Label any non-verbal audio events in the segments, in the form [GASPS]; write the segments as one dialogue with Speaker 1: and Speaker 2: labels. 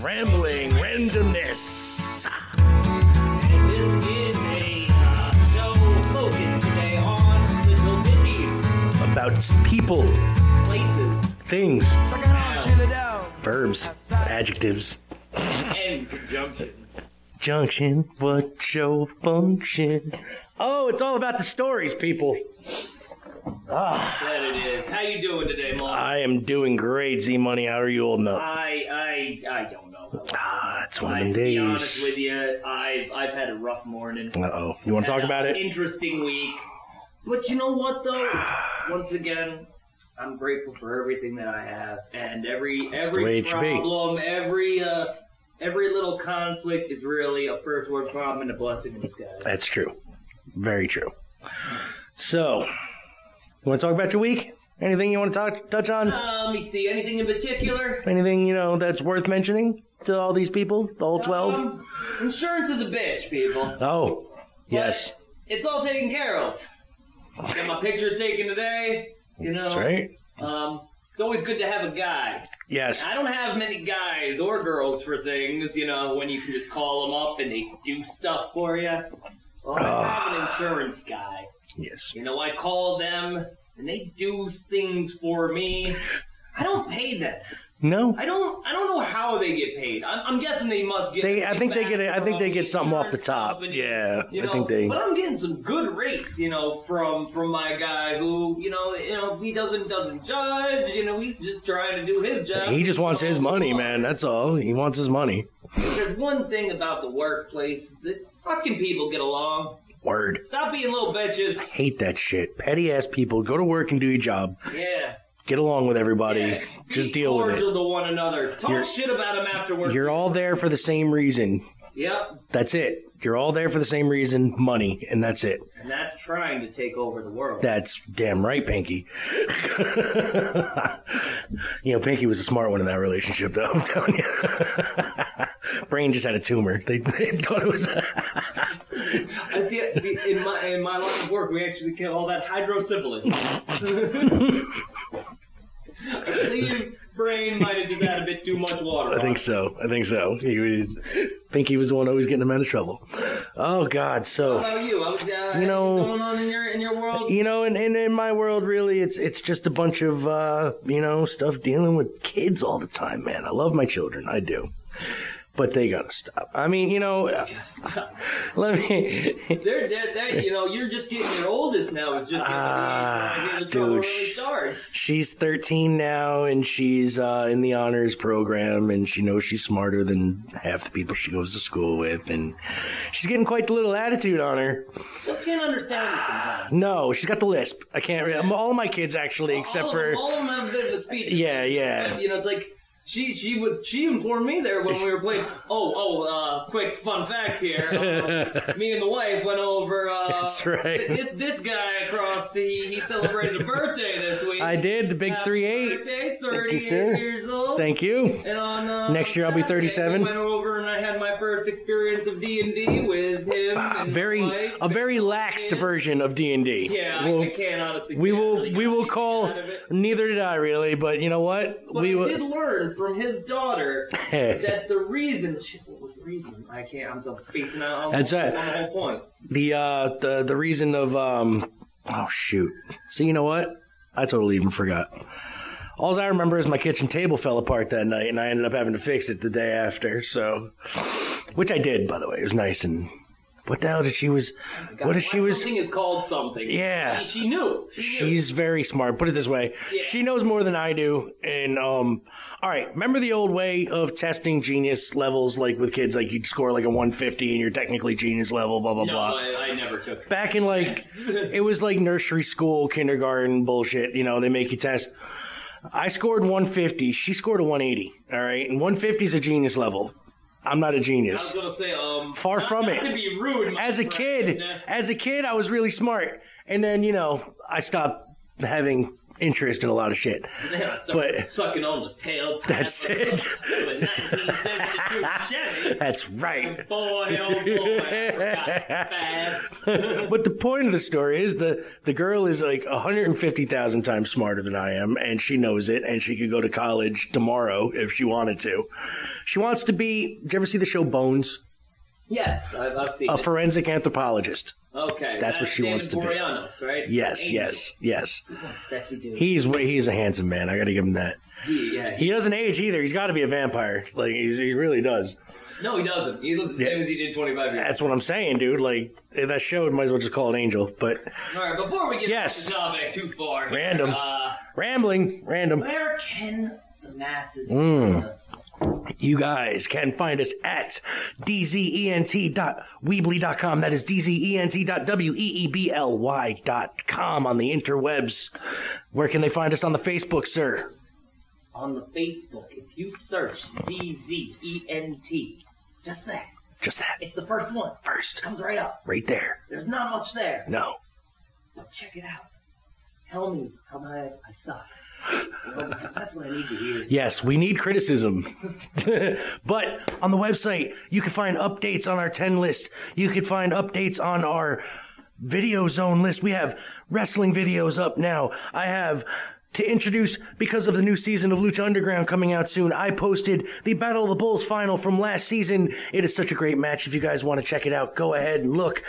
Speaker 1: rambling randomness. About people,
Speaker 2: places,
Speaker 1: things, verbs, adjectives.
Speaker 2: and conjunctions.
Speaker 1: Junction, what your function? Oh, it's all about the stories, people. Ah,
Speaker 2: That it is. How you doing today, Mom?
Speaker 1: I am doing great, Z Money. How are you holding up?
Speaker 2: I I I don't know.
Speaker 1: Ah, it's one of them
Speaker 2: to be honest with you, I've I've had a rough morning.
Speaker 1: Uh oh. You want to talk about it?
Speaker 2: Interesting week. But you know what though? Once again, I'm grateful for everything that I have, and every
Speaker 1: way
Speaker 2: every
Speaker 1: it should be.
Speaker 2: problem, every uh, every little conflict is really a first world problem and a blessing in disguise.
Speaker 1: That's true. Very true. So, you want to talk about your week? Anything you want to talk, touch on?
Speaker 2: Uh, let me see. Anything in particular?
Speaker 1: Anything, you know, that's worth mentioning to all these people? The whole 12?
Speaker 2: Um, insurance is a bitch, people.
Speaker 1: Oh, yes.
Speaker 2: It's all taken care of. Got my pictures taken today. You know.
Speaker 1: That's right.
Speaker 2: Um, it's always good to have a guy.
Speaker 1: Yes.
Speaker 2: I don't have many guys or girls for things, you know, when you can just call them up and they do stuff for you. Well, I have an insurance guy.
Speaker 1: Yes.
Speaker 2: You know, I call them and they do things for me. I don't pay them.
Speaker 1: No?
Speaker 2: I don't. I don't know how they get paid. I'm, I'm guessing they must get.
Speaker 1: They- I think they get it- I think they get something off the top.
Speaker 2: company,
Speaker 1: Yeah,
Speaker 2: you
Speaker 1: I think they.
Speaker 2: But I'm getting some good rates, you know, from from my guy who, you know, you know, he doesn't doesn't judge. You know, he's just trying to do his job.
Speaker 1: He just wants his money, man. That's all. He wants his money.
Speaker 2: There's one thing about the workplace is that fucking people get along.
Speaker 1: Word.
Speaker 2: Stop being little bitches.
Speaker 1: Hate that shit. Petty ass people. Go to work and do your job.
Speaker 2: Yeah.
Speaker 1: Get along with everybody.
Speaker 2: yeah.
Speaker 1: Just deal with it.
Speaker 2: to one another. Talk
Speaker 1: You're-
Speaker 2: shit about them afterwards.
Speaker 1: You're all there for the same reason.
Speaker 2: Yep.
Speaker 1: That's it. You're all there for the same reason, money, and that's it.
Speaker 2: And that's trying to take over the world.
Speaker 1: That's damn right, Pinky. [LAUGHS] you know, Pinky was a smart one in that relationship, though. [LAUGHS] I'm telling you. [LAUGHS] Brain just had a tumor. They, they thought it was.
Speaker 2: Feel, see, in my in my line of work, we actually call that hydrosyphilis. [LAUGHS] I believe brain might have just had a bit too much water.
Speaker 1: I think so. I think so. He was. Pinky was the one always getting him out of trouble. Oh God.
Speaker 2: How
Speaker 1: So
Speaker 2: about you? Was, uh,
Speaker 1: You know-
Speaker 2: going on in your in your world?
Speaker 1: you know, in, in in my world, really, it's it's just a bunch of uh, you know stuff dealing with kids all the time, man. I love my children. I do. But they gotta stop. I mean, you know, [LAUGHS] let me.
Speaker 2: They're, they're, they're, you know, you're just getting your oldest now. It's just getting the
Speaker 1: dude,
Speaker 2: really
Speaker 1: sh- She's 13 now, and she's uh, in the honors program, and she knows she's smarter than half the people she goes to school with, and she's getting quite the little attitude on her.
Speaker 2: Still can't understand her sometimes.
Speaker 1: No, she's got the lisp. I can't. All of my kids actually, except
Speaker 2: all
Speaker 1: for
Speaker 2: them, all of them have a bit of a speech.
Speaker 1: yeah, yeah.
Speaker 2: You know, it's like she she was she informed me there when we were playing. [LAUGHS] Oh oh, uh, quick fun fact here. Uh, me and the wife went over. Uh, [LAUGHS]
Speaker 1: That's right.
Speaker 2: This this guy across the he celebrated a birthday this week.
Speaker 1: I did the big
Speaker 2: Happy
Speaker 1: three eight.
Speaker 2: Birthday,
Speaker 1: Thank you,
Speaker 2: thirty-eight
Speaker 1: sir.
Speaker 2: years old.
Speaker 1: Thank you.
Speaker 2: And on uh,
Speaker 1: Next year I'll be 37.
Speaker 2: We went over and I had my first experience of D and D with him.
Speaker 1: A
Speaker 2: and
Speaker 1: very
Speaker 2: wife.
Speaker 1: a very laxed version of D and D.
Speaker 2: Yeah, I- I can't honestly.
Speaker 1: We will we will call.
Speaker 2: out of it.
Speaker 1: Neither did I really, but you know what?
Speaker 2: But
Speaker 1: we
Speaker 2: I did learn from his daughter [LAUGHS] that the reason shit, what was the reason? I can't. I'm so spacing out on,
Speaker 1: That's
Speaker 2: on
Speaker 1: it.
Speaker 2: the whole point.
Speaker 1: the uh the the reason of um oh shoot so you know what i totally even forgot all i remember is my kitchen table fell apart that night and i ended up having to fix it the day after so which i did by the way it was nice and what the hell did she was what if she was
Speaker 2: Something is called something.
Speaker 1: Yeah.
Speaker 2: She, she knew. She knew.
Speaker 1: She's very smart. Put it this way,
Speaker 2: Yeah.
Speaker 1: she knows more than I do. And um, all right, remember the old way of testing genius levels, like with kids, like you score like a 150 and you're technically genius level, blah blah
Speaker 2: No,
Speaker 1: blah.
Speaker 2: I, I never took. it.
Speaker 1: Back in like, [LAUGHS] it was like nursery school, kindergarten bullshit. You know, they make you test. I scored 150. She scored a 180. All right, and 150 is a genius level. I'm not a
Speaker 2: I was
Speaker 1: genius.
Speaker 2: gonna say, um,
Speaker 1: Far
Speaker 2: not-
Speaker 1: from
Speaker 2: not
Speaker 1: it.
Speaker 2: To be rude,
Speaker 1: As a
Speaker 2: friend,
Speaker 1: kid,
Speaker 2: uh,
Speaker 1: as a kid, I was really smart, and then you know, I stopped having interest in a lot of shit.
Speaker 2: I
Speaker 1: But-
Speaker 2: sucking on the tail.
Speaker 1: That's it.
Speaker 2: Of a 1972 Chevy. [LAUGHS]
Speaker 1: That's right.
Speaker 2: Boy, oh boy, I fast. [LAUGHS]
Speaker 1: But the point of the story is the the girl is like 150,000 times smarter than I am, and she knows it, and she could go to college tomorrow if she wanted to. She wants to be. Did you ever see the show Bones?
Speaker 2: Yes, I've, I've seen
Speaker 1: A
Speaker 2: it.
Speaker 1: forensic anthropologist.
Speaker 2: Okay,
Speaker 1: That's what she
Speaker 2: David
Speaker 1: wants to be.
Speaker 2: Right?
Speaker 1: Yes,
Speaker 2: Angel.
Speaker 1: yes, yes. He's he's a handsome man. I got to give him that.
Speaker 2: He- yeah,
Speaker 1: He doesn't age either. He's got to be a vampire. Like he's, he really does.
Speaker 2: no, he doesn't. He looks the
Speaker 1: Yeah.
Speaker 2: same as he did 25 years.
Speaker 1: That's what I'm saying, dude. Like that show might as well just call it Angel. But
Speaker 2: All right, before we get
Speaker 1: Yes.
Speaker 2: the topic too far, here,
Speaker 1: Random.
Speaker 2: Uh,
Speaker 1: rambling, random.
Speaker 2: where can the masses
Speaker 1: Mm. You guys can find us at E dzent.weebly.com. That is E dzent.weebly.com on the interwebs. Where can they find us on the Facebook, sir?
Speaker 2: On the Facebook, if you search D-Z-E-N-T, just that,
Speaker 1: Just that.
Speaker 2: it's the first one.
Speaker 1: First.
Speaker 2: Comes right up.
Speaker 1: Right there.
Speaker 2: There's not much there,
Speaker 1: No.
Speaker 2: but check it out. Tell me how bad I suck.
Speaker 1: Yes, we need criticism. [LAUGHS] but on the website, you can find updates on our 10 list. You can find updates on our video zone list. We have wrestling videos up now. I have to introduce, because of the new season of Lucha Underground coming out soon, I posted the Battle of the Bulls final from last season. It is such a great match. If you guys want to check it out, go ahead and look.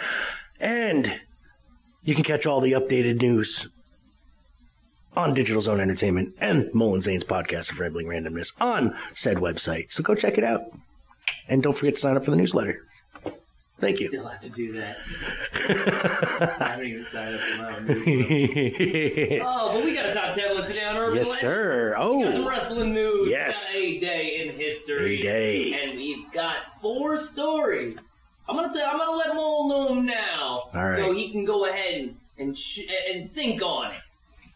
Speaker 1: And you can catch all the updated news on Digital Zone Entertainment and Mole and Zane's podcast of Rambling Randomness on said website. So go check it out. And don't forget to sign up for the newsletter. Thank you.
Speaker 2: Still have to do that. [LAUGHS] I haven't even signed up for my own newsletter. [LAUGHS] Oh, but we got a top 10 listed down Urban
Speaker 1: yes,
Speaker 2: Legends.
Speaker 1: sir.
Speaker 2: We got some
Speaker 1: Oh,
Speaker 2: wrestling news. We
Speaker 1: Yes.
Speaker 2: got a day in history.
Speaker 1: A day.
Speaker 2: And we've got four stories. I'm gonna tell, I'm gonna let Mole know them now,
Speaker 1: All right.
Speaker 2: so he can go ahead and and, sh- and think on it.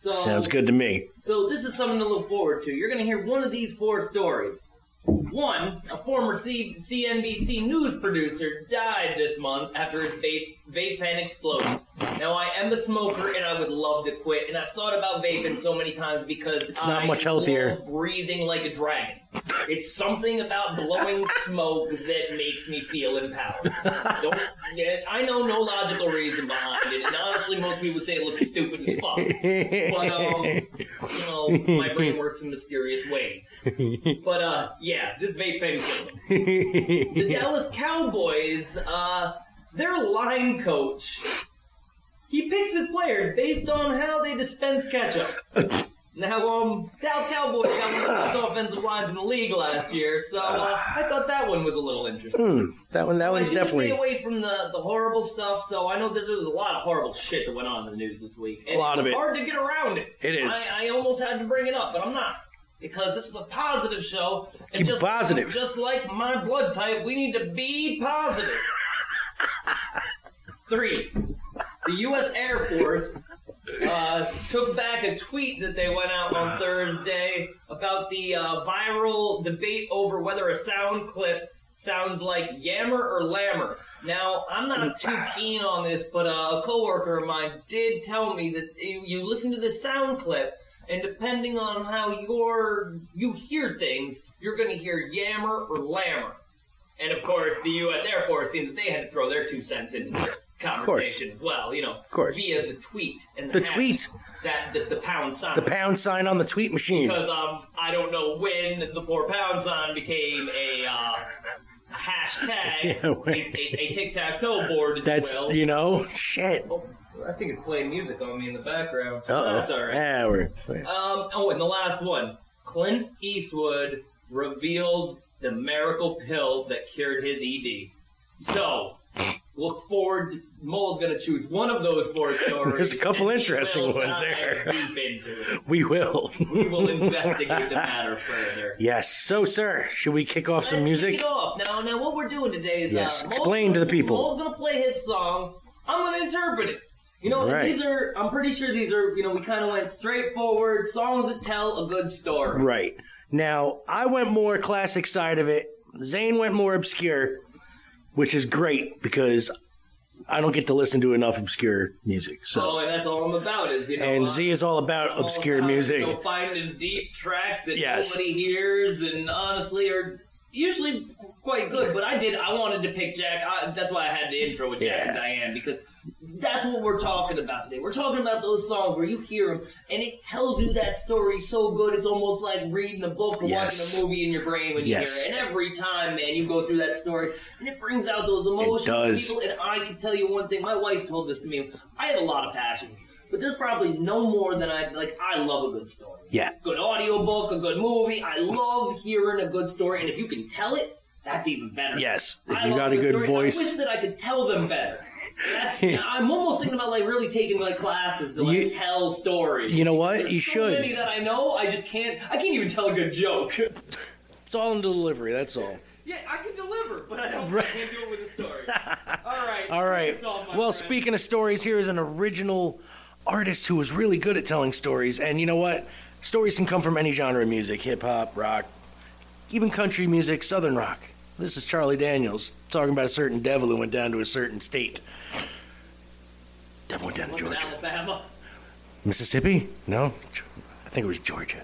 Speaker 2: So
Speaker 1: sounds good to me.
Speaker 2: So this is something to look forward to. You're gonna hear one of these four stories. One, a former C- CNBC news producer died this month after his vape, vape pen exploded. Now, I am a smoker and I would love to quit, and I've thought about vaping so many times because it's
Speaker 1: not
Speaker 2: I
Speaker 1: much healthier.
Speaker 2: breathing like a dragon. It's something about blowing [LAUGHS] smoke that makes me feel empowered. Don't, yeah, I know no logical reason behind it, and honestly, most people would say it looks stupid as fuck. But um, you know, my brain works in mysterious ways. [LAUGHS] But uh, yeah, this vape pen killed him. [LAUGHS] The Dallas Cowboys, uh, their line coach, he picks his players based on how they dispense ketchup. Now, um, Dallas Cowboys got one of the best [LAUGHS] offensive lines in the league last year, so uh, I thought that one was a little interesting.
Speaker 1: Hmm, that one, that
Speaker 2: I
Speaker 1: one's
Speaker 2: did
Speaker 1: definitely
Speaker 2: stay away from the, the horrible stuff, so I know that there was a lot of horrible shit that went on in the news this week.
Speaker 1: A lot of it.
Speaker 2: hard to get around it.
Speaker 1: It is.
Speaker 2: I, I almost had to bring it up, but I'm not. Because this is a positive show. And
Speaker 1: Keep
Speaker 2: just,
Speaker 1: positive.
Speaker 2: Just like my blood type, we need to be positive. [LAUGHS] Three, the U.S. Air Force uh, took back a tweet that they went out on Thursday about the uh, viral debate over whether a sound clip sounds like yammer or lammer. Now, I'm not too [LAUGHS] keen on this, but uh, a coworker of mine did tell me that you you listen to this sound clip, and depending on how you're, you hear things, you're going to hear yammer or lammer. And of course, the U.S. Air Force seems that they had to throw their two cents into the conversation as well. You know, of
Speaker 1: course.
Speaker 2: via the tweet and
Speaker 1: The
Speaker 2: hash-
Speaker 1: tweet.
Speaker 2: that the, the pound sign.
Speaker 1: the pound sign on the tweet machine.
Speaker 2: because um, I don't know when the four pound sign became a, uh, hashtag, [LAUGHS]
Speaker 1: Yeah,
Speaker 2: a, a, a tic tac toe board.
Speaker 1: That's
Speaker 2: well.
Speaker 1: you know, shit.
Speaker 2: Oh, I think it's playing music on me in the background.
Speaker 1: Uh oh.
Speaker 2: That's all right.
Speaker 1: Yeah, we're.
Speaker 2: Um, oh, and the last one. Clint Eastwood reveals the miracle pill that cured his ED. So, look forward. Mole's going to choose one of those four [LAUGHS] stories.
Speaker 1: There's a couple interesting ones there.
Speaker 2: Deep into it. [LAUGHS]
Speaker 1: We will.
Speaker 2: We will investigate the [LAUGHS] matter further.
Speaker 1: yes. So, sir, should we kick off some
Speaker 2: Let's
Speaker 1: music?
Speaker 2: Kick it off. Now, now, what we're doing today is
Speaker 1: Yes,
Speaker 2: uh,
Speaker 1: explain
Speaker 2: Mole's
Speaker 1: to the people.
Speaker 2: Mole's gonna play his song. I'm gonna interpret it. You know,
Speaker 1: Right.
Speaker 2: these are. I'm pretty sure these are. You know, we kind of went straightforward songs that tell a good story.
Speaker 1: Right. Now, I went more classic side of it. Zane went more obscure, which is great because I don't get to listen to enough obscure music. So
Speaker 2: Oh, and that's all I'm about is you know.
Speaker 1: and
Speaker 2: uh,
Speaker 1: Z is all about
Speaker 2: I'm all
Speaker 1: obscure
Speaker 2: about,
Speaker 1: music.
Speaker 2: You know, finding deep tracks that
Speaker 1: Yes.
Speaker 2: nobody hears, and honestly are usually quite good. But I did. I wanted to pick Jack. I, that's why I had the intro with Jack
Speaker 1: Yeah.
Speaker 2: and Diane because that's what we're talking about today. We're talking about those songs where you hear them and it tells you that story so good. It's almost like reading a book or
Speaker 1: Yes.
Speaker 2: watching a movie in your brain when you
Speaker 1: Yes.
Speaker 2: hear it. And every time, man, you go through that story and it brings out those emotions. in
Speaker 1: does.
Speaker 2: People, and I can tell you one thing. My wife told this to me. I have a lot of passions. But there's probably no more than I like. I love a good story
Speaker 1: yeah,
Speaker 2: good audiobook, a good movie. I love hearing a good story, and if you can tell it, that's even better.
Speaker 1: yes. If
Speaker 2: I
Speaker 1: you got a
Speaker 2: good
Speaker 1: good
Speaker 2: story.
Speaker 1: voice,
Speaker 2: I wish that I could tell them better. That's, I'm almost thinking about like really taking like classes to like
Speaker 1: You-
Speaker 2: tell stories.
Speaker 1: you know what?
Speaker 2: There's
Speaker 1: You
Speaker 2: so
Speaker 1: should.
Speaker 2: Many that I know, I just can't. I can't even tell a good joke.
Speaker 1: it's all in delivery. That's all.
Speaker 2: Yeah, I can deliver, but I don't.
Speaker 1: Right.
Speaker 2: I can't do it with a story. [LAUGHS] All right.
Speaker 1: All right.
Speaker 2: That's all, my
Speaker 1: Well,
Speaker 2: friend.
Speaker 1: speaking of stories, here is an original artist who was really good at telling stories. And you know what? Stories can come from any genre of music hip hop, rock, even country music, southern rock. This is Charlie Daniels talking about a certain devil who went down to a certain state. Devil went down to Georgia.
Speaker 2: Alabama.
Speaker 1: Mississippi? No? I think it was Georgia.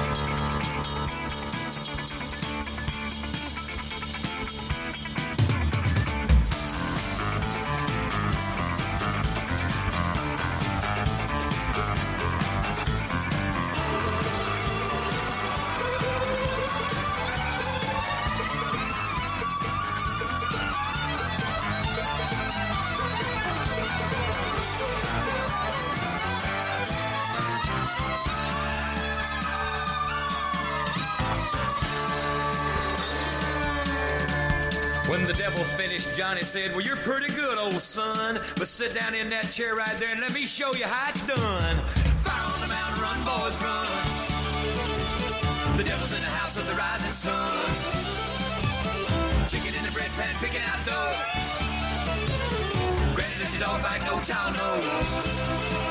Speaker 3: Said, Well, you're pretty good, old son. But sit down in that chair right there and let me show you how it's done. Fire on the mountain, run, boys, run. The devil's in the house of the rising sun. Chicken in the bread pan, picking out dough. Granny says your dog bite, no child knows.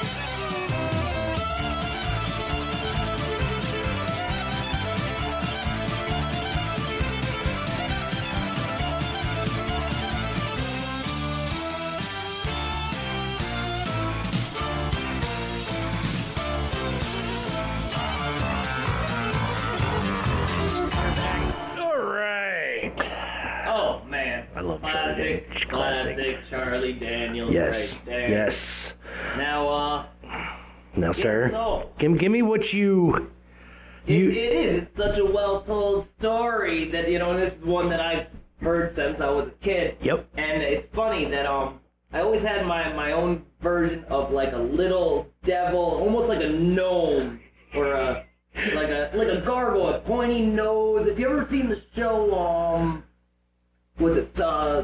Speaker 2: Classic, classic. Classic Charlie Daniels
Speaker 1: Yes.
Speaker 2: right there.
Speaker 1: Yes.
Speaker 2: Now, uh,
Speaker 1: Now, sir, give, give me what you.
Speaker 2: It,
Speaker 1: You-
Speaker 2: it is. It's such a well-told story that you know. This is one that I've heard since I was a kid.
Speaker 1: Yep.
Speaker 2: And it's funny that um, I always had my my own version of like a little devil, almost like a gnome or a like a like a gargoyle, pointy nose. If you ever seen the show, um, was it uh,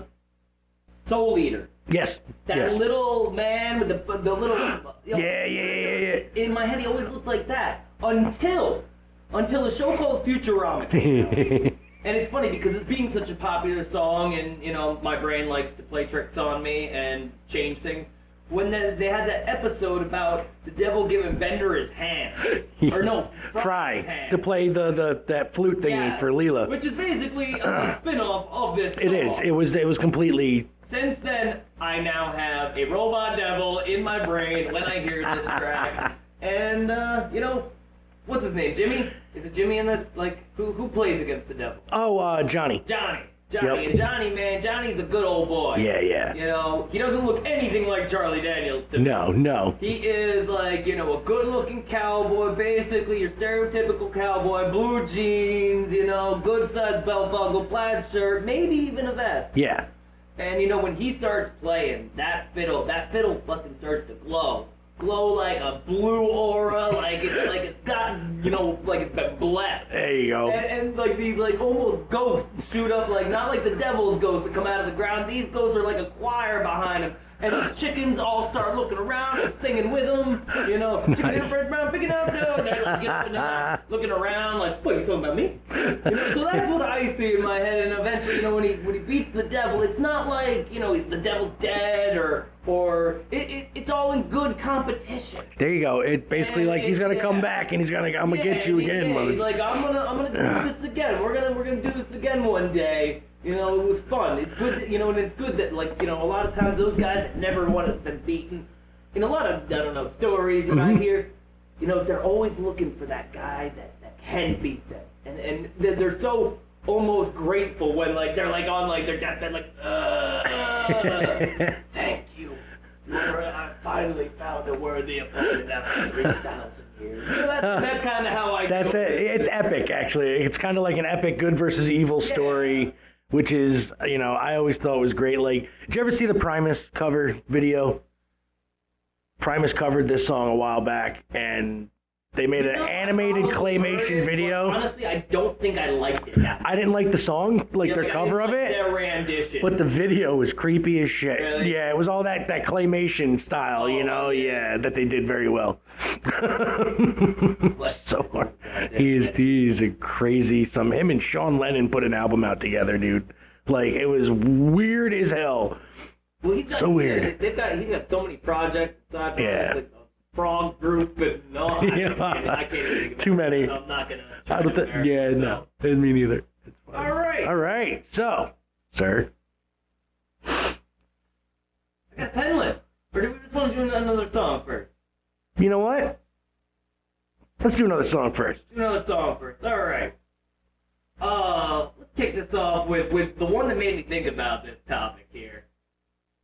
Speaker 2: Soul Eater?
Speaker 1: Yes.
Speaker 2: That
Speaker 1: yes.
Speaker 2: little man with the the little. [GASPS] You know,
Speaker 1: Yeah, yeah, yeah, yeah,
Speaker 2: in my head, he always looked like that until until a show called Futurama. [LAUGHS] And it's funny because it's being such a popular song, and you know my brain likes to play tricks on me and change things. When the, they had that episode about the devil giving Bender his hand, [LAUGHS] or no, Fry his
Speaker 1: Fry
Speaker 2: hand.
Speaker 1: to play the, the that flute thingy
Speaker 2: Yeah,
Speaker 1: for Leela.
Speaker 2: which is basically a [CLEARS THROAT] spin-off of this.
Speaker 1: It is.
Speaker 2: song.
Speaker 1: It was. It was completely.
Speaker 2: Since then, I now have a robot devil in my brain when I hear this [LAUGHS] track. And, uh, you know, what's his name? Jimmy? Is it Jimmy in this? Like, who who plays against the devil?
Speaker 1: Oh, uh, Johnny.
Speaker 2: Johnny. Johnny.
Speaker 1: Yep.
Speaker 2: And Johnny, man, Johnny's a good old boy.
Speaker 1: Yeah, yeah.
Speaker 2: You know, he doesn't look anything like Charlie Daniels to me.
Speaker 1: No, no.
Speaker 2: He is like, you know, a good looking cowboy, basically your stereotypical cowboy, blue jeans, you know, good sized belt buckle, plaid shirt, maybe even a vest.
Speaker 1: Yeah.
Speaker 2: And you know when he starts playing, that fiddle, that fiddle fucking starts to glow, glow like a blue aura, like it's like it's got, you know, like it's been blessed.
Speaker 1: There you go.
Speaker 2: And, and like these like almost ghosts shoot up, like not like the devil's ghosts that come out of the ground. These ghosts are like a choir behind him. And the [LAUGHS] chickens all start looking around and singing with them, You know, chicken
Speaker 1: Nice.
Speaker 2: and Fred Brown picking up dough. And they're like, and [LAUGHS] looking around like, what, are you talking about me? You know, so that's what I see in my head. And eventually, you know, when he when he beats the devil, it's not like you know he's the devil's dead or or it, it it's all in good competition.
Speaker 1: There you go. It basically
Speaker 2: And
Speaker 1: like he's gonna
Speaker 2: it-
Speaker 1: come back and he's gonna I'm gonna
Speaker 2: Yeah,
Speaker 1: get you again,
Speaker 2: yeah. He's like, I'm gonna, I'm gonna do this again. We're gonna, we're gonna do this again one day. You know, it was fun. It's good, that, you know, and it's good that, like, you know, a lot of times those guys that never want to been beaten. In a lot of, I don't know, stories that
Speaker 1: Mhm.
Speaker 2: I hear, you know, they're always looking for that guy that that can beat them, and and they're, they're so almost grateful when like they're like on like their deathbed, like, [LAUGHS] uh, you. Laura, I finally found a worthy opponent after 3,000 years. [LAUGHS] You know, that's, that's kind of how I
Speaker 1: That's
Speaker 2: feel.
Speaker 1: it. It's epic, actually. It's kind of like an epic good versus evil
Speaker 2: Yeah.
Speaker 1: story, which is, you know, I always thought was great. Like, did you ever see the Primus cover video? Primus covered this song a while back, and they made an animated
Speaker 2: I probably heard
Speaker 1: claymation video.
Speaker 2: Honestly, I don't think I liked it.
Speaker 1: I didn't like the song, like their cover of it.
Speaker 2: Their rendition.
Speaker 1: But the video was creepy as shit.
Speaker 2: Really?
Speaker 1: Yeah, it was all that that claymation style, you
Speaker 2: Oh,
Speaker 1: know.
Speaker 2: yeah.
Speaker 1: That they did very well. [LAUGHS] So hard. He is he is a crazy. Some him and Sean Lennon put an album out together, dude. Like it was weird as hell.
Speaker 2: well, he's got,
Speaker 1: so weird.
Speaker 2: They've got, he's got so many projects.
Speaker 1: Yeah.
Speaker 2: A frog group and no, I can't, I can't even think [LAUGHS]
Speaker 1: Too
Speaker 2: it.
Speaker 1: many.
Speaker 2: I'm not gonna.
Speaker 1: I don't
Speaker 2: to
Speaker 1: think. Yeah,
Speaker 2: myself.
Speaker 1: no, me neither. It's fine.
Speaker 2: All right.
Speaker 1: All right. So, sir,
Speaker 2: I got ten left. Or do we just want to do another song first?
Speaker 1: you know what? Let's do another song first.
Speaker 2: Do another song first. All right. Uh, let's kick this off with with the one that made me think about this topic here.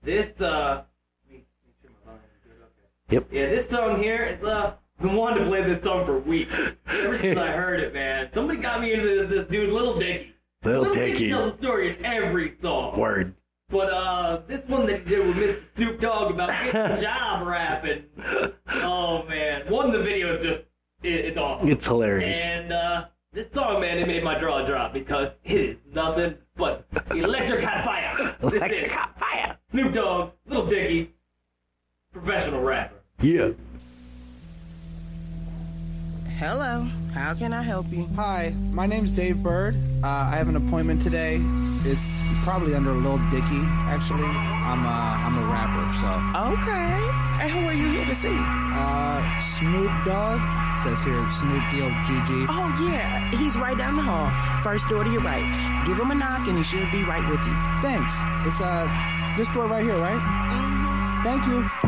Speaker 2: This uh, let me make sure my volume is good. Okay.
Speaker 1: Yep.
Speaker 2: Yeah, this song here is uh. I've been wanting to play this song for weeks. Ever since I heard it, man. Somebody got me into this, this dude, Little Dicky.
Speaker 1: Little Dicky.
Speaker 2: tells a story in every song.
Speaker 1: Word.
Speaker 2: But uh, this one that he did with Mr. Snoop Dogg about [LAUGHS] getting a job rapping. Oh man, one the video is just it, it's awesome.
Speaker 1: It's hilarious.
Speaker 2: And uh, this song, man, it made my jaw drop because it is nothing but electric hot fire. [LAUGHS]
Speaker 1: Electric hot fire.
Speaker 2: Snoop Dogg, Little Dicky, professional rapper.
Speaker 1: Yeah.
Speaker 4: Hello, how can I help you?
Speaker 5: Hi, my name's Dave Burd. Uh, I have an appointment today. It's probably under Lil Dicky, actually. I'm uh, I'm a rapper, so.
Speaker 4: Okay, and who are you here to see?
Speaker 5: Uh, Snoop Dogg says here Snoop D O G G.
Speaker 4: Oh yeah, he's right down the hall. First door to your right. Give him a knock and he should be right with you.
Speaker 5: Thanks. It's uh this door right here, right? Thank you.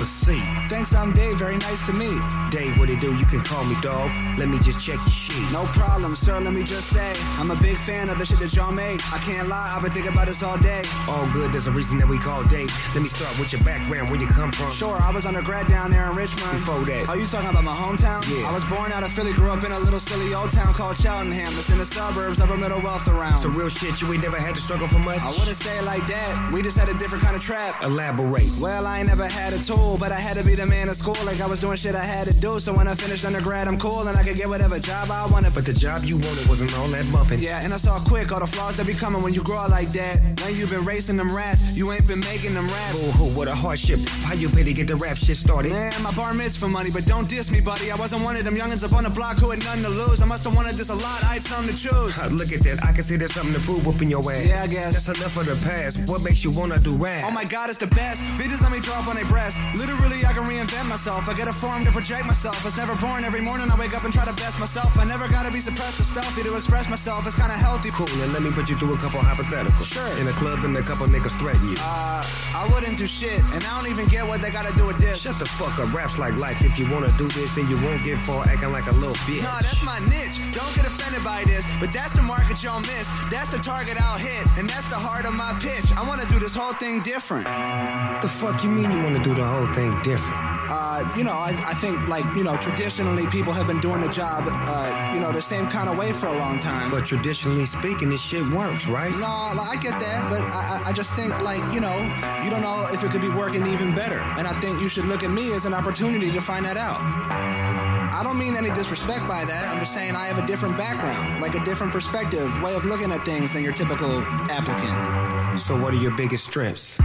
Speaker 6: Grab have a seat.
Speaker 5: Thanks, I'm Dave. Very nice to meet.
Speaker 6: Dave, what it do? You can call me dog. Let me just check your sheet.
Speaker 5: No problem, sir. Let me just say, I'm a big fan of the shit that y'all made. I can't lie, I've been thinking about this all day.
Speaker 6: All good, there's a reason that we call Dave. Let me start with your background, where you come from.
Speaker 5: Sure, I was undergrad down there in Richmond.
Speaker 6: Before that.
Speaker 5: Are you talking about my hometown?
Speaker 6: Yeah.
Speaker 5: I was born out of Philly, grew up in a little silly old town called Cheltenham. That's in the suburbs, upper middle wealth around.
Speaker 6: So real shit, you ain't never had to struggle for much?
Speaker 5: I wouldn't say it like that. We just had a different kind of trap.
Speaker 6: Elaborate.
Speaker 5: Well, I ain't never had a tool, but I had to be the man at school. Like I was doing shit I had to do. So when I finished undergrad, I'm cool and I could get whatever job I wanted.
Speaker 6: But the job you wanted wasn't all that bumping.
Speaker 5: Yeah, and I saw quick all the flaws that be coming when you grow up like that. When you been racing them rats, you ain't been making them raps.
Speaker 6: Oh, what a hardship. How you pay to get the rap shit started?
Speaker 5: Man, my bar mitzvah money, but don't diss me, buddy. I wasn't one of them youngins up on the block who had nothing to lose. I must have wanted this a lot. I had something to choose.
Speaker 6: Uh, look at that. I can see there's something to prove up in your ass.
Speaker 5: Yeah, I guess.
Speaker 6: That's enough of the past. What makes you wanna do rap?
Speaker 5: Oh my god, it's the best. Bitches let me draw up on their breasts. Literally, I can reinvent myself. I get a form to project myself. It's never boring. Every morning I wake up and try to best myself. I never gotta be suppressed or stealthy to express myself. It's kinda healthy.
Speaker 6: Cool, and let me put you through a couple hypotheticals.
Speaker 5: Sure.
Speaker 6: In a club and a couple niggas threaten you.
Speaker 5: Uh, I wouldn't do shit, and I don't even get what they gotta do with this.
Speaker 6: Shut the fuck up. Raps like life. If you wanna do this, then you won't get far acting like a little bitch.
Speaker 5: Nah, that's my niche. Don't get offended by this, but that's the market y'all miss. That's the target I'll hit, and that's the heart of my pitch. I wanna do this whole thing different.
Speaker 6: The fuck you mean you wanna do the whole thing different?
Speaker 5: Uh, you know, I, I think like you know, traditionally people have been doing the job, uh, you know, the same kind of way for a long time.
Speaker 6: But traditionally speaking, this shit works, right?
Speaker 5: No, I get that, but I, I- I just think like you know, you don't know if it could be working even better, and I think you should look at me as an opportunity to find that out. I don't mean any disrespect by that. I'm just saying I have a different background, like a different perspective, way of looking at things than your typical applicant.
Speaker 6: So what are your biggest strengths?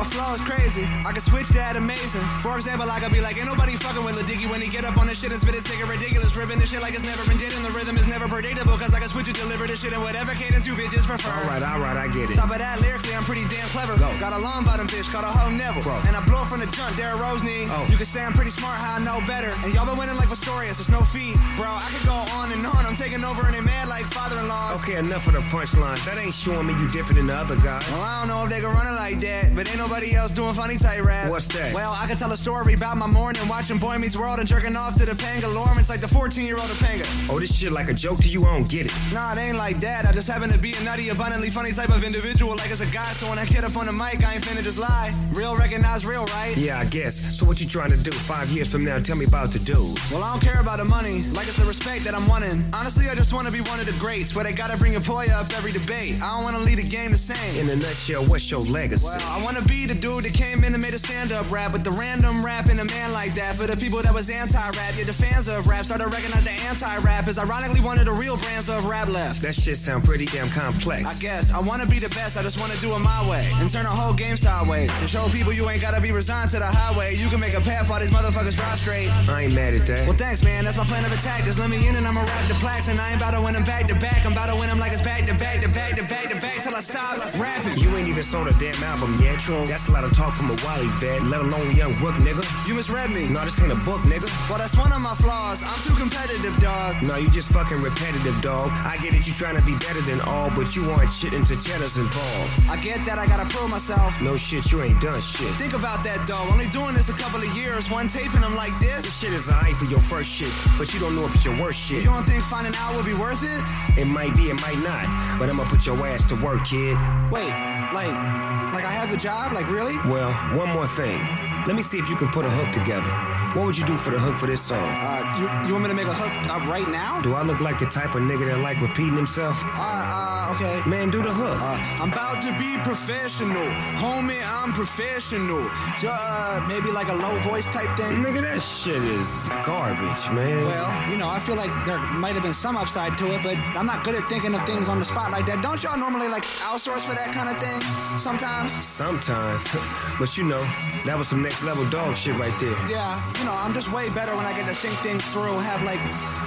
Speaker 5: My flow is crazy, I can switch that amazing. For example, I could be like, ain't nobody fucking with Lil when he get up on this shit and spit his ticket ridiculous, ripping this shit like it's never been did, and the rhythm is never predictable, cause I can switch and deliver this shit in whatever cadence you bitches prefer.
Speaker 6: Alright, alright, I get it.
Speaker 5: Top of that, lyrically, I'm pretty damn clever. Go. Got a long bottom bitch called a hoe Neville.
Speaker 6: Bro.
Speaker 5: And I blow from the jump, Derrick Rose knee.
Speaker 6: Oh.
Speaker 5: You can say I'm pretty smart, how I know better. And y'all been winning like Pistorius, it's no feed. Bro, I could go on and on. I'm taking over and they mad like father-in-laws.
Speaker 6: Okay, enough of the punchline. That ain't showing me you different than the other guys.
Speaker 5: Well, I don't know if they can run it like that, but ain't nobody else doing funny tight rap.
Speaker 6: What's that?
Speaker 5: Well, I could tell a story about my morning watching Boy Meets World and jerking off to the Pangalorm. It's like the 14 year old Topanga.
Speaker 6: Oh, this shit like a joke to you? I don't get it.
Speaker 5: Nah, it ain't like that. I just happen to be a nutty, abundantly funny type of individual, like as a guy. So when I get up on the mic, I ain't finna just lie. Real recognize real, right?
Speaker 6: Yeah, I guess. So what you trying to do? Five years from now, tell me about the dude.
Speaker 5: Well, I don't care about the money, like it's the respect that I'm wanting. Honestly, I just wanna be one of the greats, where they gotta bring a boy up every debate. I don't wanna lead the game the same.
Speaker 6: In a nutshell, what's your legacy?
Speaker 5: Well, I wanna be the dude that came in and made a stand-up rap with the random rap and a man like that. For the people that was anti-rap, yeah, the fans of rap started to recognize the anti-rap is ironically one of the real brands of rap left.
Speaker 6: that shit sound pretty damn complex.
Speaker 5: I guess I wanna be the best. I just wanna do it my way and turn the whole game sideways to show people you ain't gotta be resigned to the highway. You can make a path while these motherfuckers drive straight.
Speaker 6: I ain't mad at that.
Speaker 5: Well, thanks, man. That's my plan of attack. Just let me in and I'ma rap the plaques. And I ain't about to win them back to back. I'm about to win them like it's back to back to back to back to back till I stop rapping.
Speaker 6: You ain't even sold a damn album yet. True. That's a lot of talk from a Wally vet, let alone young Rook, nigga.
Speaker 5: You misread me.
Speaker 6: No, this ain't a book, nigga.
Speaker 5: Well, that's one of my flaws. I'm too competitive, dog.
Speaker 6: No, you just fucking repetitive, dog. I get it, you trying to be better than all, but you aren't shit into cheddars involved.
Speaker 5: I get that. I gotta prove myself.
Speaker 6: No shit, you ain't done shit.
Speaker 5: Think about that, though. Only doing this a couple of years. One taping them like this.
Speaker 6: This shit is alright for your first shit, but you don't know if it's your worst shit.
Speaker 5: You don't think finding out would be worth it?
Speaker 6: It might be, it might not, but I'ma put your ass to work, kid.
Speaker 5: Wait, like, like I have the job? Like, really?
Speaker 6: Well, one more thing. Let me see if you can put a hook together. What would you do for the hook for this song?
Speaker 5: Uh, you, you want me to make a hook uh, right now?
Speaker 6: Do I look like the type of nigga that like repeating himself?
Speaker 5: Uh, uh, okay.
Speaker 6: Man, do the hook.
Speaker 5: Uh, I'm about to be professional. Homie, I'm professional. So, uh, maybe like a low voice type thing?
Speaker 6: Nigga, that shit is garbage, man.
Speaker 5: Well, you know, I feel like there might have been some upside to it, but I'm not good at thinking of things on the spot like that. Don't y'all normally like outsource for that kind of thing? Sometimes?
Speaker 6: Sometimes. [LAUGHS] but you know, that was some next level dog shit right there.
Speaker 5: Yeah, you know, I'm just way better when I get to think things through, have like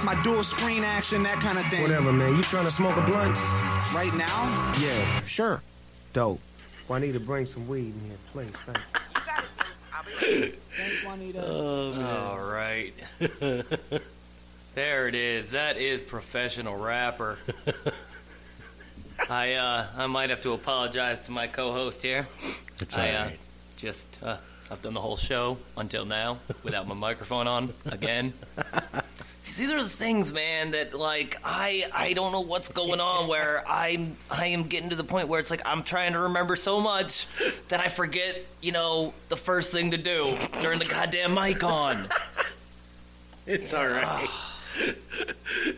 Speaker 5: my dual screen action, that kind of thing.
Speaker 6: Whatever, man. You trying to smoke a blunt?
Speaker 5: Right now?
Speaker 6: Yeah.
Speaker 5: Sure.
Speaker 6: Dope. Well, I need to bring some weed in here, please. Thanks.
Speaker 5: Thanks, Juanita.
Speaker 2: All right. [LAUGHS] there it is. That is professional rapper. [LAUGHS] I uh I might have to apologize to my co-host here.
Speaker 1: It's
Speaker 2: I uh,
Speaker 1: alright.
Speaker 2: just uh, I've done the whole show until now without my microphone on again. [LAUGHS] These are the things, man, that like I I don't know what's going on. [LAUGHS] Where I'm I am getting to the point where it's like I'm trying to remember so much that I forget, you know, the first thing to do during the goddamn mic on. [LAUGHS]
Speaker 1: It's all right. Ah.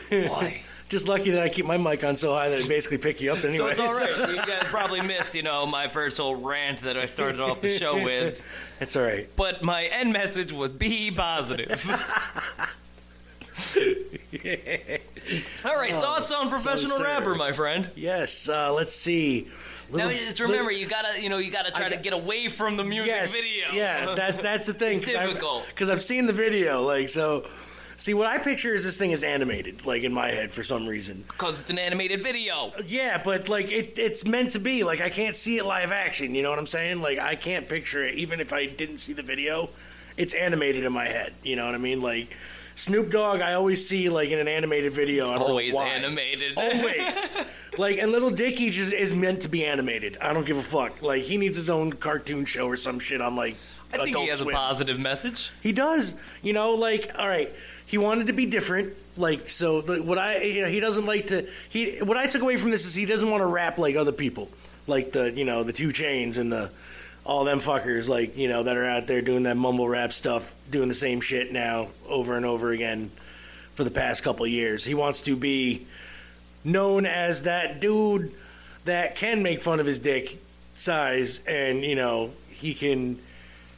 Speaker 2: Boy.
Speaker 1: Just lucky that I keep my mic on so high that it basically pick you up anyway.
Speaker 2: So it's all right. [LAUGHS] You guys probably missed, you know, my first whole rant that I started off the show with.
Speaker 1: It's all right.
Speaker 2: But my end message was be positive. [LAUGHS] [LAUGHS] All right, thoughts on professional
Speaker 1: sir.
Speaker 2: rapper, my friend.
Speaker 1: Yes. Uh, let's see.
Speaker 2: Now,
Speaker 1: Little-
Speaker 2: just remember, you gotta, you know, you gotta try
Speaker 1: I
Speaker 2: to get away from the music
Speaker 1: yes,
Speaker 2: video.
Speaker 1: Yeah, that's that's the thing.
Speaker 2: It's difficult.
Speaker 1: Because I've seen the video. Like so. See, what I picture is this thing is animated, like in my head for some reason.
Speaker 2: because it's an animated video.
Speaker 1: Yeah, but like it, it's meant to be. Like I can't see it live action. You know what I'm saying? Like I can't picture it, even if I didn't see the video. It's animated in my head. You know what I mean? Like Snoop Dogg, I always see like in an animated video. I don't
Speaker 2: Always animated. [LAUGHS]
Speaker 1: Always. like, and Little Dicky just is meant to be animated. I don't give a fuck. Like, he needs his own cartoon show or some shit on like.
Speaker 2: I think
Speaker 1: Adult
Speaker 2: he has
Speaker 1: Swim.
Speaker 2: a positive message.
Speaker 1: He does. You know, like, all right, he wanted to be different. Like, so the, what I, you know, he doesn't like to. He what I took away from this is he doesn't want to rap like other people, like the, you know, the 2 Chainz and the all them fuckers, like you know, that are out there doing that mumble rap stuff, doing the same shit now over and over again for the past couple years. He wants to be known as that dude that can make fun of his dick size, and you know, he can.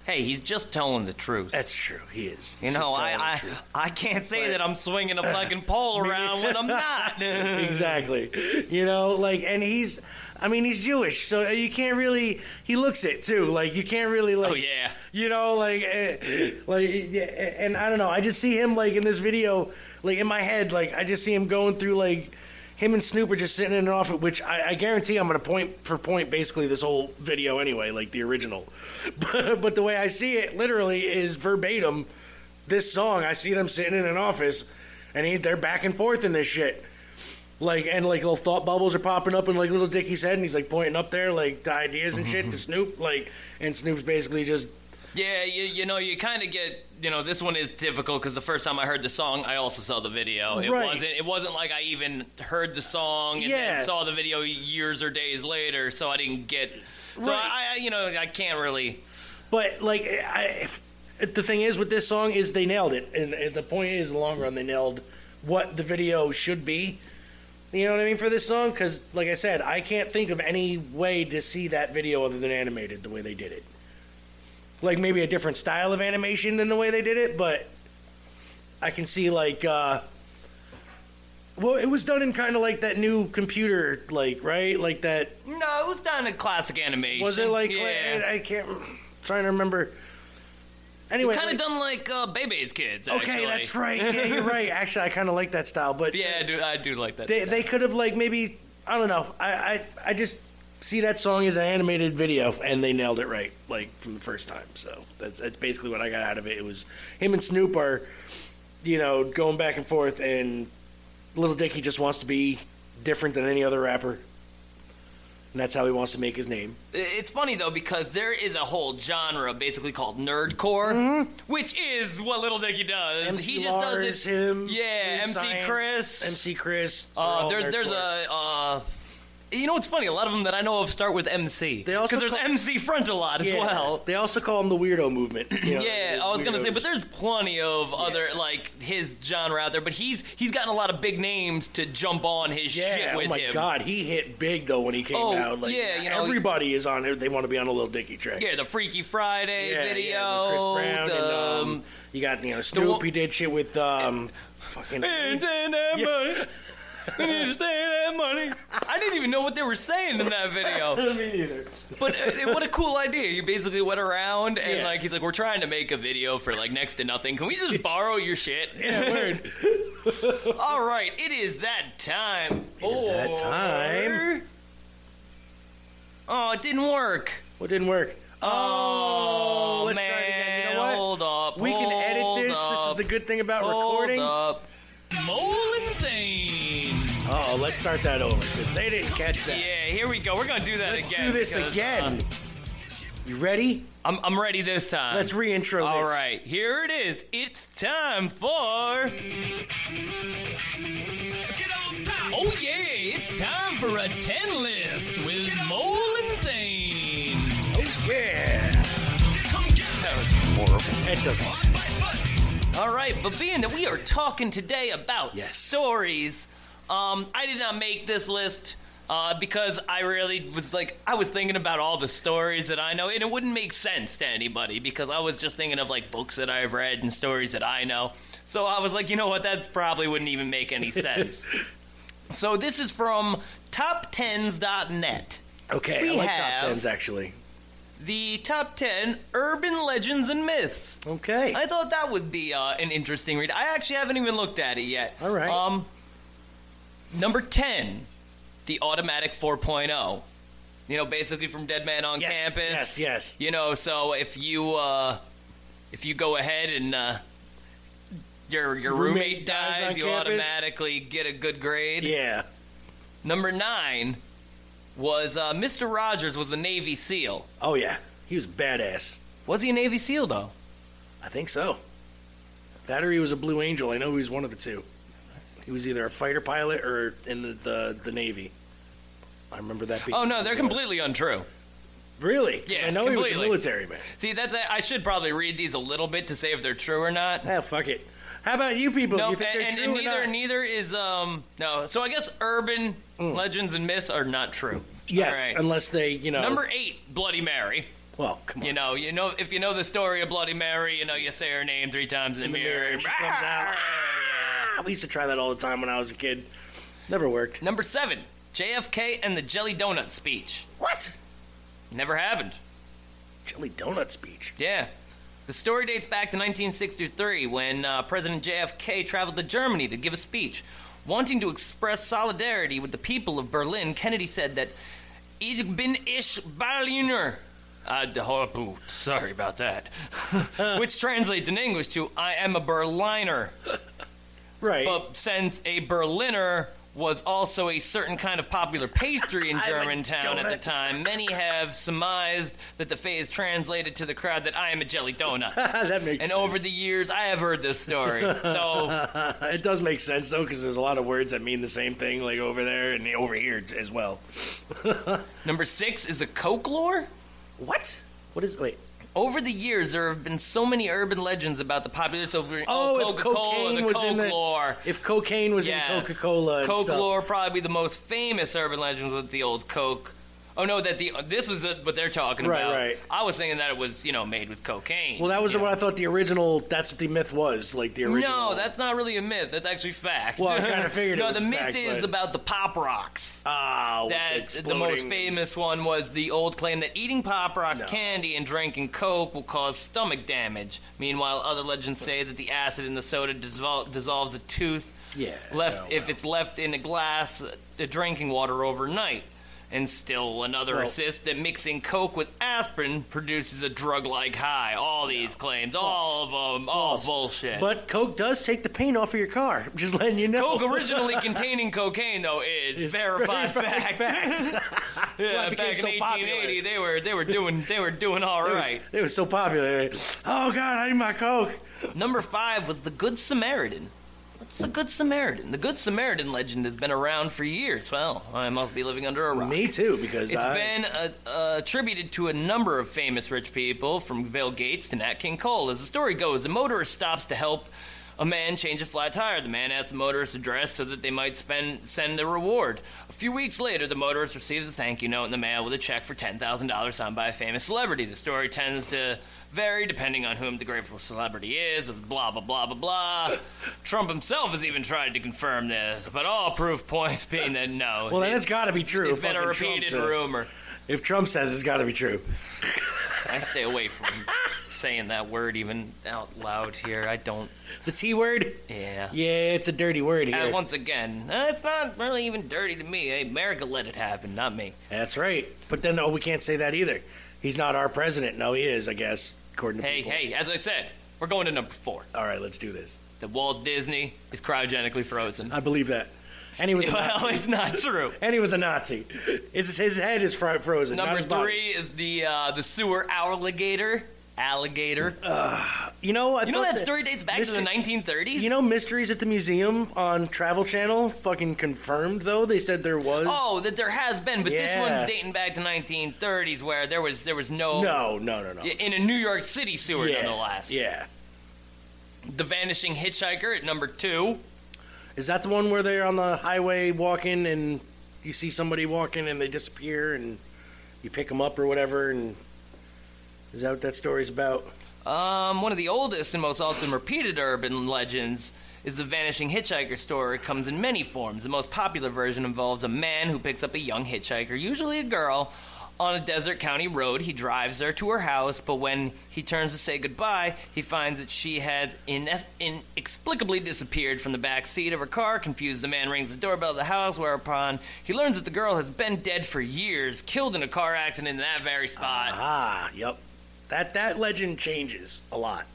Speaker 2: Hey, he's just telling the truth.
Speaker 1: That's true. He is.
Speaker 2: you know, I, I I can't say that I'm swinging a fucking [LAUGHS] pole around when I'm not. [LAUGHS]
Speaker 1: exactly. You know, like, and he's, I mean, he's Jewish, so you can't really. He looks it too. Like, you can't really like.
Speaker 2: Oh yeah.
Speaker 1: You know, like, eh, like, and I don't know. I just see him like in this video, like in my head, like I just see him going through like. Him and Snoop are just sitting in an office, which I, I guarantee I'm going to point for point basically this whole video anyway, like the original. [LAUGHS] But, but the way I see it, literally, is verbatim this song. I see them sitting in an office, and he, they're back and forth in this shit. Like and like little thought bubbles are popping up in like little Dicky's head, and he's like pointing up there like to ideas and shit mm-hmm. to Snoop. Like, and Snoop's basically just
Speaker 2: Yeah, you, you know, you kind of get, you know, this one is difficult because the first time I heard the song, I also saw the video. It
Speaker 1: Right.
Speaker 2: wasn't, it wasn't like I even heard the song and
Speaker 1: Yeah.
Speaker 2: then saw the video years or days later, so I didn't get. So
Speaker 1: Right.
Speaker 2: I, I, you know, I can't really.
Speaker 1: But like, I, if, the thing is with this song is they nailed it, and, and the point is, in the long run, they nailed what the video should be. You know what I mean for this song? Because, like I said, I can't think of any way to see that video other than animated the way they did it. Like maybe a different style of animation than the way they did it, but I can see like, uh, well, it was done in kind of like that new computer, like right, like that
Speaker 2: No, it was done in classic animation.
Speaker 1: was it like
Speaker 2: Yeah.
Speaker 1: I can't trying to remember. Anyway,
Speaker 2: kind of
Speaker 1: like-
Speaker 2: done like uh, Bebe's Kids.
Speaker 1: Okay,
Speaker 2: actually.
Speaker 1: that's right. Yeah, you're right. [LAUGHS] Actually, I kind of like that style, but
Speaker 2: Yeah, I do, I do like that.
Speaker 1: they they could have like maybe I don't know. I, I I just see that song as an animated video, and they nailed it right, like from the first time. So that's that's basically what I got out of it. It was him and Snoop are, you know, going back and forth, and Little Dicky just wants to be different than any other rapper, and that's how he wants to make his name.
Speaker 2: It's funny though because there is a whole genre basically called nerdcore, which is what Little Dicky does.
Speaker 1: Mm-hmm. MC
Speaker 2: he just
Speaker 1: Lars,
Speaker 2: does it.
Speaker 1: him,
Speaker 2: Yeah, MC
Speaker 1: Science,
Speaker 2: Chris.
Speaker 1: MC Chris.
Speaker 2: Uh, there's there's a uh, you know what's funny? A lot of them that I know of start with MC.
Speaker 1: They also
Speaker 2: because there's
Speaker 1: call-
Speaker 2: MC Frontalot as
Speaker 1: Yeah.
Speaker 2: well.
Speaker 1: They also call him the weirdo movement. [CLEARS THROAT] you know,
Speaker 2: Yeah,
Speaker 1: the
Speaker 2: I was gonna say,
Speaker 1: weirdos.
Speaker 2: but there's plenty of other like his genre out there. But he's he's gotten a lot of big names to jump on his
Speaker 1: yeah,
Speaker 2: shit with
Speaker 1: oh my
Speaker 2: him.
Speaker 1: god, he hit big though when he came
Speaker 2: Oh,
Speaker 1: out. Like,
Speaker 2: yeah, you know,
Speaker 1: everybody is on it. They want to be on a little Dicky track.
Speaker 2: Yeah, the Freaky Friday
Speaker 1: Yeah,
Speaker 2: video.
Speaker 1: yeah, with Chris Brown
Speaker 2: the,
Speaker 1: and um, you got you know Snoop.
Speaker 2: one-
Speaker 1: he did shit with um, fucking.
Speaker 2: And then that
Speaker 1: Yeah. [LAUGHS]
Speaker 2: We need to say that money. I didn't even know what they were saying in that video. [LAUGHS]
Speaker 1: Me neither.
Speaker 2: But uh, what a cool idea. He basically went around and
Speaker 1: Yeah.
Speaker 2: like he's like, We're trying to make a video for like next to nothing. Can we just borrow your shit?
Speaker 1: Yeah, word. [LAUGHS]
Speaker 2: All right, it is that time.
Speaker 1: It is that time.
Speaker 2: Oh, it didn't work.
Speaker 1: What didn't work?
Speaker 2: Oh,
Speaker 1: let's
Speaker 2: man.
Speaker 1: try it again. You know what?
Speaker 2: Hold up.
Speaker 1: We can edit
Speaker 2: hold
Speaker 1: this. This is the good thing about
Speaker 2: hold
Speaker 1: recording.
Speaker 2: Up.
Speaker 1: Let's start that over because they didn't catch that.
Speaker 2: Yeah, here we go. We're gonna do that
Speaker 1: Let's
Speaker 2: again.
Speaker 1: do this
Speaker 2: because,
Speaker 1: again.
Speaker 2: uh,
Speaker 1: You ready?
Speaker 2: I'm, I'm ready this time.
Speaker 1: Let's reintro
Speaker 2: All
Speaker 1: this.
Speaker 2: right, here it is. It's time for. Oh yeah, it's time for a ten list with Mole and Zane.
Speaker 1: Yeah.
Speaker 2: That was horrible.
Speaker 1: It doesn't.
Speaker 2: All right, but being that we are talking today about
Speaker 1: Yes.
Speaker 2: stories, um, I did not make this list uh, because I really was like, I was thinking about all the stories that I know, and it wouldn't make sense to anybody because I was just thinking of like books that I've read and stories that I know. So I was like, you know what, that probably wouldn't even make any [LAUGHS] sense. so this is from top10s.net.
Speaker 1: Okay,
Speaker 2: We
Speaker 1: I like top tens actually.
Speaker 2: The top 10 urban legends and myths.
Speaker 1: Okay.
Speaker 2: I thought that would be uh, an interesting read. I actually haven't even looked at it yet.
Speaker 1: All right.
Speaker 2: Um, number ten, the automatic 4.0. You know, basically from Dead Man on
Speaker 1: Yes,
Speaker 2: Campus.
Speaker 1: yes, yes.
Speaker 2: You know, so if you uh, if you go ahead and uh, your your roommate,
Speaker 1: Roommate dies
Speaker 2: dies, you
Speaker 1: campus?
Speaker 2: automatically get a good grade.
Speaker 1: yeah.
Speaker 2: Number nine was uh, Mr. Rogers was a Navy SEAL.
Speaker 1: Oh yeah. He was badass.
Speaker 2: Was he a Navy SEAL though?
Speaker 1: I think so. That or he was a Blue Angel. I know he was one of the two. He was either a fighter pilot or in the the, the Navy. I remember that being.
Speaker 2: Oh no, they're completely untrue.
Speaker 1: Really? 'Cause
Speaker 2: Yeah,
Speaker 1: I know he was
Speaker 2: completely.
Speaker 1: a military man.
Speaker 2: See, that's I should probably read these a little bit to say if they're true or not.
Speaker 1: Ah, fuck it. How about you people?
Speaker 2: No,
Speaker 1: you think
Speaker 2: and,
Speaker 1: they're
Speaker 2: and,
Speaker 1: true
Speaker 2: and
Speaker 1: or
Speaker 2: neither
Speaker 1: not?
Speaker 2: neither is um no. So I guess urban legends and myths are not true.
Speaker 1: Yes,
Speaker 2: All right.
Speaker 1: unless they, you know.
Speaker 2: Number eight, Bloody Mary.
Speaker 1: Well, come on.
Speaker 2: You know, you know if you know the story of Bloody Mary, you know you say her name three times in the,
Speaker 1: in the
Speaker 2: mirror.
Speaker 1: mirror, and she comes out. We used to try that all the time when I was a kid. Never worked.
Speaker 2: Number seven, JFK and the Jelly Donut speech.
Speaker 1: What?
Speaker 2: Never happened.
Speaker 1: Jelly donut speech.
Speaker 2: Yeah. The story dates back to 1963 when uh, President JFK traveled to Germany to give a speech. Wanting to express solidarity with the people of Berlin, Kennedy said that Ich bin ich Berliner. Uh, the- oh, ooh, sorry about that. Which translates in English to I am a Berliner.
Speaker 1: Right.
Speaker 2: But since a Berliner was also a certain kind of popular pastry in [LAUGHS]
Speaker 1: I'm
Speaker 2: Germantown at the time, many have surmised that the phrase translated to the crowd that I am a jelly donut. [LAUGHS]
Speaker 1: that makes
Speaker 2: and
Speaker 1: sense.
Speaker 2: over the years, I have heard this story. So, [LAUGHS]
Speaker 1: it does make sense though, because there's a lot of words that mean the same thing, like over there and over here as well.
Speaker 2: number six is a Coke lore.
Speaker 1: What? What is? Wait.
Speaker 2: Over the years, there have been so many urban legends about the popular so
Speaker 1: Oh, cocaine
Speaker 2: the
Speaker 1: was
Speaker 2: Coke
Speaker 1: in the
Speaker 2: lore.
Speaker 1: if cocaine was
Speaker 2: Yes.
Speaker 1: in Coca Cola,
Speaker 2: Coke lore probably the most famous urban legend with the old Coke. Oh no, that the this was uh, what they're talking
Speaker 1: Right,
Speaker 2: about.
Speaker 1: right.
Speaker 2: I was thinking that it was you know made with cocaine.
Speaker 1: Well, that was
Speaker 2: you
Speaker 1: what
Speaker 2: know.
Speaker 1: I thought the original. That's what the myth was, like the original.
Speaker 2: No, that's not really a myth. That's actually fact.
Speaker 1: Well, I [LAUGHS] kinda figured it out.
Speaker 2: no,
Speaker 1: was
Speaker 2: the myth
Speaker 1: fact,
Speaker 2: is
Speaker 1: but-
Speaker 2: about the pop rocks.
Speaker 1: ah
Speaker 2: that the most
Speaker 1: exploding-
Speaker 2: famous one was the old claim that eating pop rocks
Speaker 1: No.
Speaker 2: candy and drinking coke will cause stomach damage. Meanwhile, other legends say that the acid in the soda dissol- dissolves a tooth
Speaker 1: Yeah.
Speaker 2: left
Speaker 1: oh,
Speaker 2: if it's left in a glass uh, the drinking water overnight. And still another
Speaker 1: Well-
Speaker 2: assist that mixing coke with aspirin produces a drug-like high. All these claims, all of them, all bullshit.
Speaker 1: But Coke does take the paint off of your car. I'm [LAUGHS] just letting you know.
Speaker 2: Coke originally [LAUGHS] containing cocaine, though, is
Speaker 1: It's
Speaker 2: verified fact.
Speaker 1: fact. [LAUGHS]
Speaker 2: yeah, back in
Speaker 1: so
Speaker 2: 1880,
Speaker 1: popular.
Speaker 2: they were they were doing they were doing all
Speaker 1: It was,
Speaker 2: right.
Speaker 1: it was so popular. Oh God, I need my Coke.
Speaker 2: Number five was the Good Samaritan. What's the Good Samaritan? The Good Samaritan legend has been around for years. Well, I must be living under a rock.
Speaker 1: Me too, because
Speaker 2: It's
Speaker 1: I,
Speaker 2: been uh, uh, attributed to a number of famous rich people, from Bill Gates to Nat King Cole. As the story goes, a motorist stops to help a man change a flat tire. The man asks the motorist address so that they might spend send a reward. A few weeks later, the motorist receives a thank you note in the mail with a check for ten thousand dollars signed by a famous celebrity. The story tends to vary depending on whom the grateful celebrity is. Blah blah blah blah blah. Trump himself has even tried to confirm this, but all proof points being that no.
Speaker 1: Well, then
Speaker 2: it-
Speaker 1: it's got to be true.
Speaker 2: it's been a
Speaker 1: Trump
Speaker 2: repeated rumor.
Speaker 1: If Trump says it's got to be true.
Speaker 2: I stay away from saying that word even out loud here. I don't.
Speaker 1: The T word?
Speaker 2: Yeah.
Speaker 1: Yeah, it's a dirty word here.
Speaker 2: And once again, uh, it's not really even dirty to me. Hey, America let it happen, not me.
Speaker 1: That's right. But then, oh, we can't say that either. He's not our president. No, he is, I guess, according to
Speaker 2: Hey,
Speaker 1: people.
Speaker 2: hey, as I said, we're going to number four.
Speaker 1: All right, let's do this.
Speaker 2: That Walt Disney is cryogenically frozen.
Speaker 1: I believe that. And he was a
Speaker 2: well,
Speaker 1: Nazi.
Speaker 2: it's not true.
Speaker 1: And he was a Nazi. His, his head is fro- frozen. not
Speaker 2: Number
Speaker 1: his body.
Speaker 2: three is the uh, the sewer alligator. Alligator.
Speaker 1: You know, I
Speaker 2: you know
Speaker 1: thought
Speaker 2: that story dates back to the 1930s.
Speaker 1: You know, Mysteries at the Museum on Travel Channel fucking confirmed though. They said there was.
Speaker 2: Oh, that there has been, but this one's dating back to 1930s, where there was there was no
Speaker 1: no, no, no, no.
Speaker 2: in a New York City sewer,
Speaker 1: yeah.
Speaker 2: nonetheless.
Speaker 1: Yeah.
Speaker 2: The Vanishing Hitchhiker at number two.
Speaker 1: Is that the one where they're on the highway walking and you see somebody walking and they disappear and you pick them up or whatever? And is that what that story's about?
Speaker 2: Um, one of the oldest and most often repeated urban legends is the Vanishing Hitchhiker story. It comes in many forms. The most popular version involves a man who picks up a young hitchhiker, usually a girl, on a desert county road. He drives her to her house, but when he turns to say goodbye, he finds that she has ines- inexplicably disappeared from the back seat of her car. Confused, the man rings the doorbell of the house, whereupon he learns that the girl has been dead for years, killed in a car accident in that very spot.
Speaker 1: Ah, yep. That that legend changes a lot.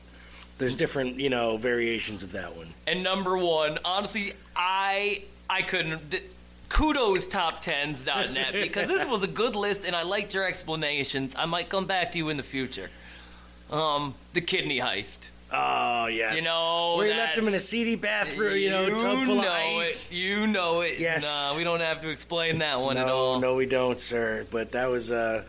Speaker 1: There's different, you know, variations of that one.
Speaker 2: And number one, honestly, I I couldn't. Th- kudos top10s.net [LAUGHS] because this was a good list and I liked your explanations. I might come back to you in the future. Um, the kidney heist.
Speaker 1: Oh yes.
Speaker 2: You know,
Speaker 1: we left him in a seedy bathroom, you know,
Speaker 2: you
Speaker 1: tub full of
Speaker 2: know
Speaker 1: ice.
Speaker 2: it. You know it.
Speaker 1: Yes.
Speaker 2: Nah, we don't have to explain that one at all.
Speaker 1: no, we don't, sir. But that was uh,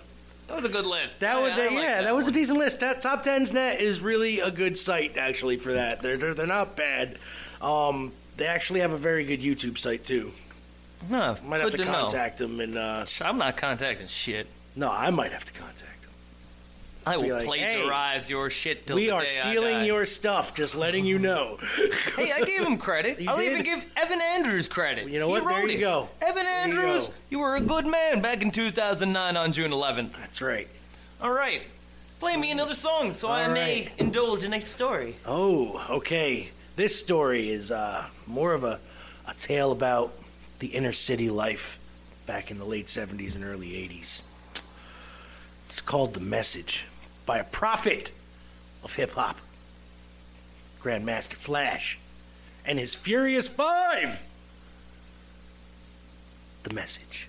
Speaker 2: That was a good list.
Speaker 1: that
Speaker 2: I-
Speaker 1: was
Speaker 2: I like
Speaker 1: yeah, that, was a decent list. That, Top Tens Net is really a good site actually for that. They're they're, they're not bad. Um, they actually have a very good YouTube site too.
Speaker 2: Huh,
Speaker 1: Might have
Speaker 2: good
Speaker 1: to
Speaker 2: to know.
Speaker 1: contact them and uh,
Speaker 2: I'm not contacting shit.
Speaker 1: no, I might have to contact them.
Speaker 2: I will
Speaker 1: like,
Speaker 2: plagiarize your shit till
Speaker 1: We
Speaker 2: the
Speaker 1: are
Speaker 2: day I
Speaker 1: stealing your stuff. Just letting you know. [LAUGHS]
Speaker 2: Hey, I gave him credit.
Speaker 1: You
Speaker 2: I'll
Speaker 1: did.
Speaker 2: even give Evan Andrews credit.
Speaker 1: You know
Speaker 2: He
Speaker 1: what? There you
Speaker 2: it.
Speaker 1: go.
Speaker 2: Evan
Speaker 1: you
Speaker 2: Andrews,
Speaker 1: go.
Speaker 2: you were a good man back in 2009 on June 11th.
Speaker 1: That's right.
Speaker 2: All right. Play me another song so I may
Speaker 1: right.
Speaker 2: indulge in a story.
Speaker 1: Oh, okay. This story is uh, more of a, a tale about the inner city life back in the late 70s and early 80s. It's called The Message by a prophet of hip hop, Grandmaster Flash, and his Furious Five. The Message.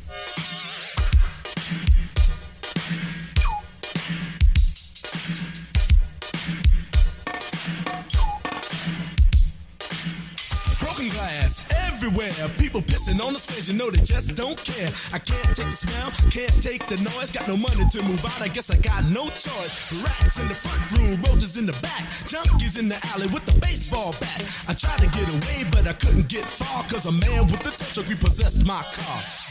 Speaker 7: People pissing on the stage, you know they just don't care. I can't take the smell, can't take the noise. Got no money to move out, I guess I got no choice. Rats in the front room, roaches in the back, junkies in the alley with the baseball bat. I tried to get away, but I couldn't get far, cause a man with a tow truck repossessed my car.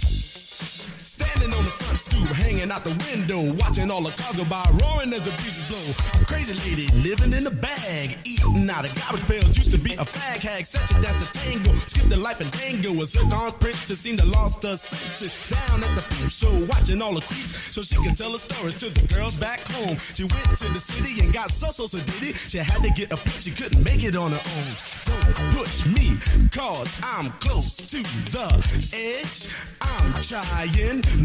Speaker 7: Standing on the front stoop, hanging out the window, watching all the cars go by, roaring as the breezes blow. A crazy lady living in a bag, eating out of garbage pails. Used to be a fag hag, such a dance to tango. Skipped the life and tango. A zircon princess seemed to lost her senses. Down at the peep show, watching all the creeps, so she can tell her stories to the girls back home. She went to the city and got so so so diddy. She had to get a pimp, she couldn't make it on her own. Don't push me, cause I'm close to the edge. I'm trying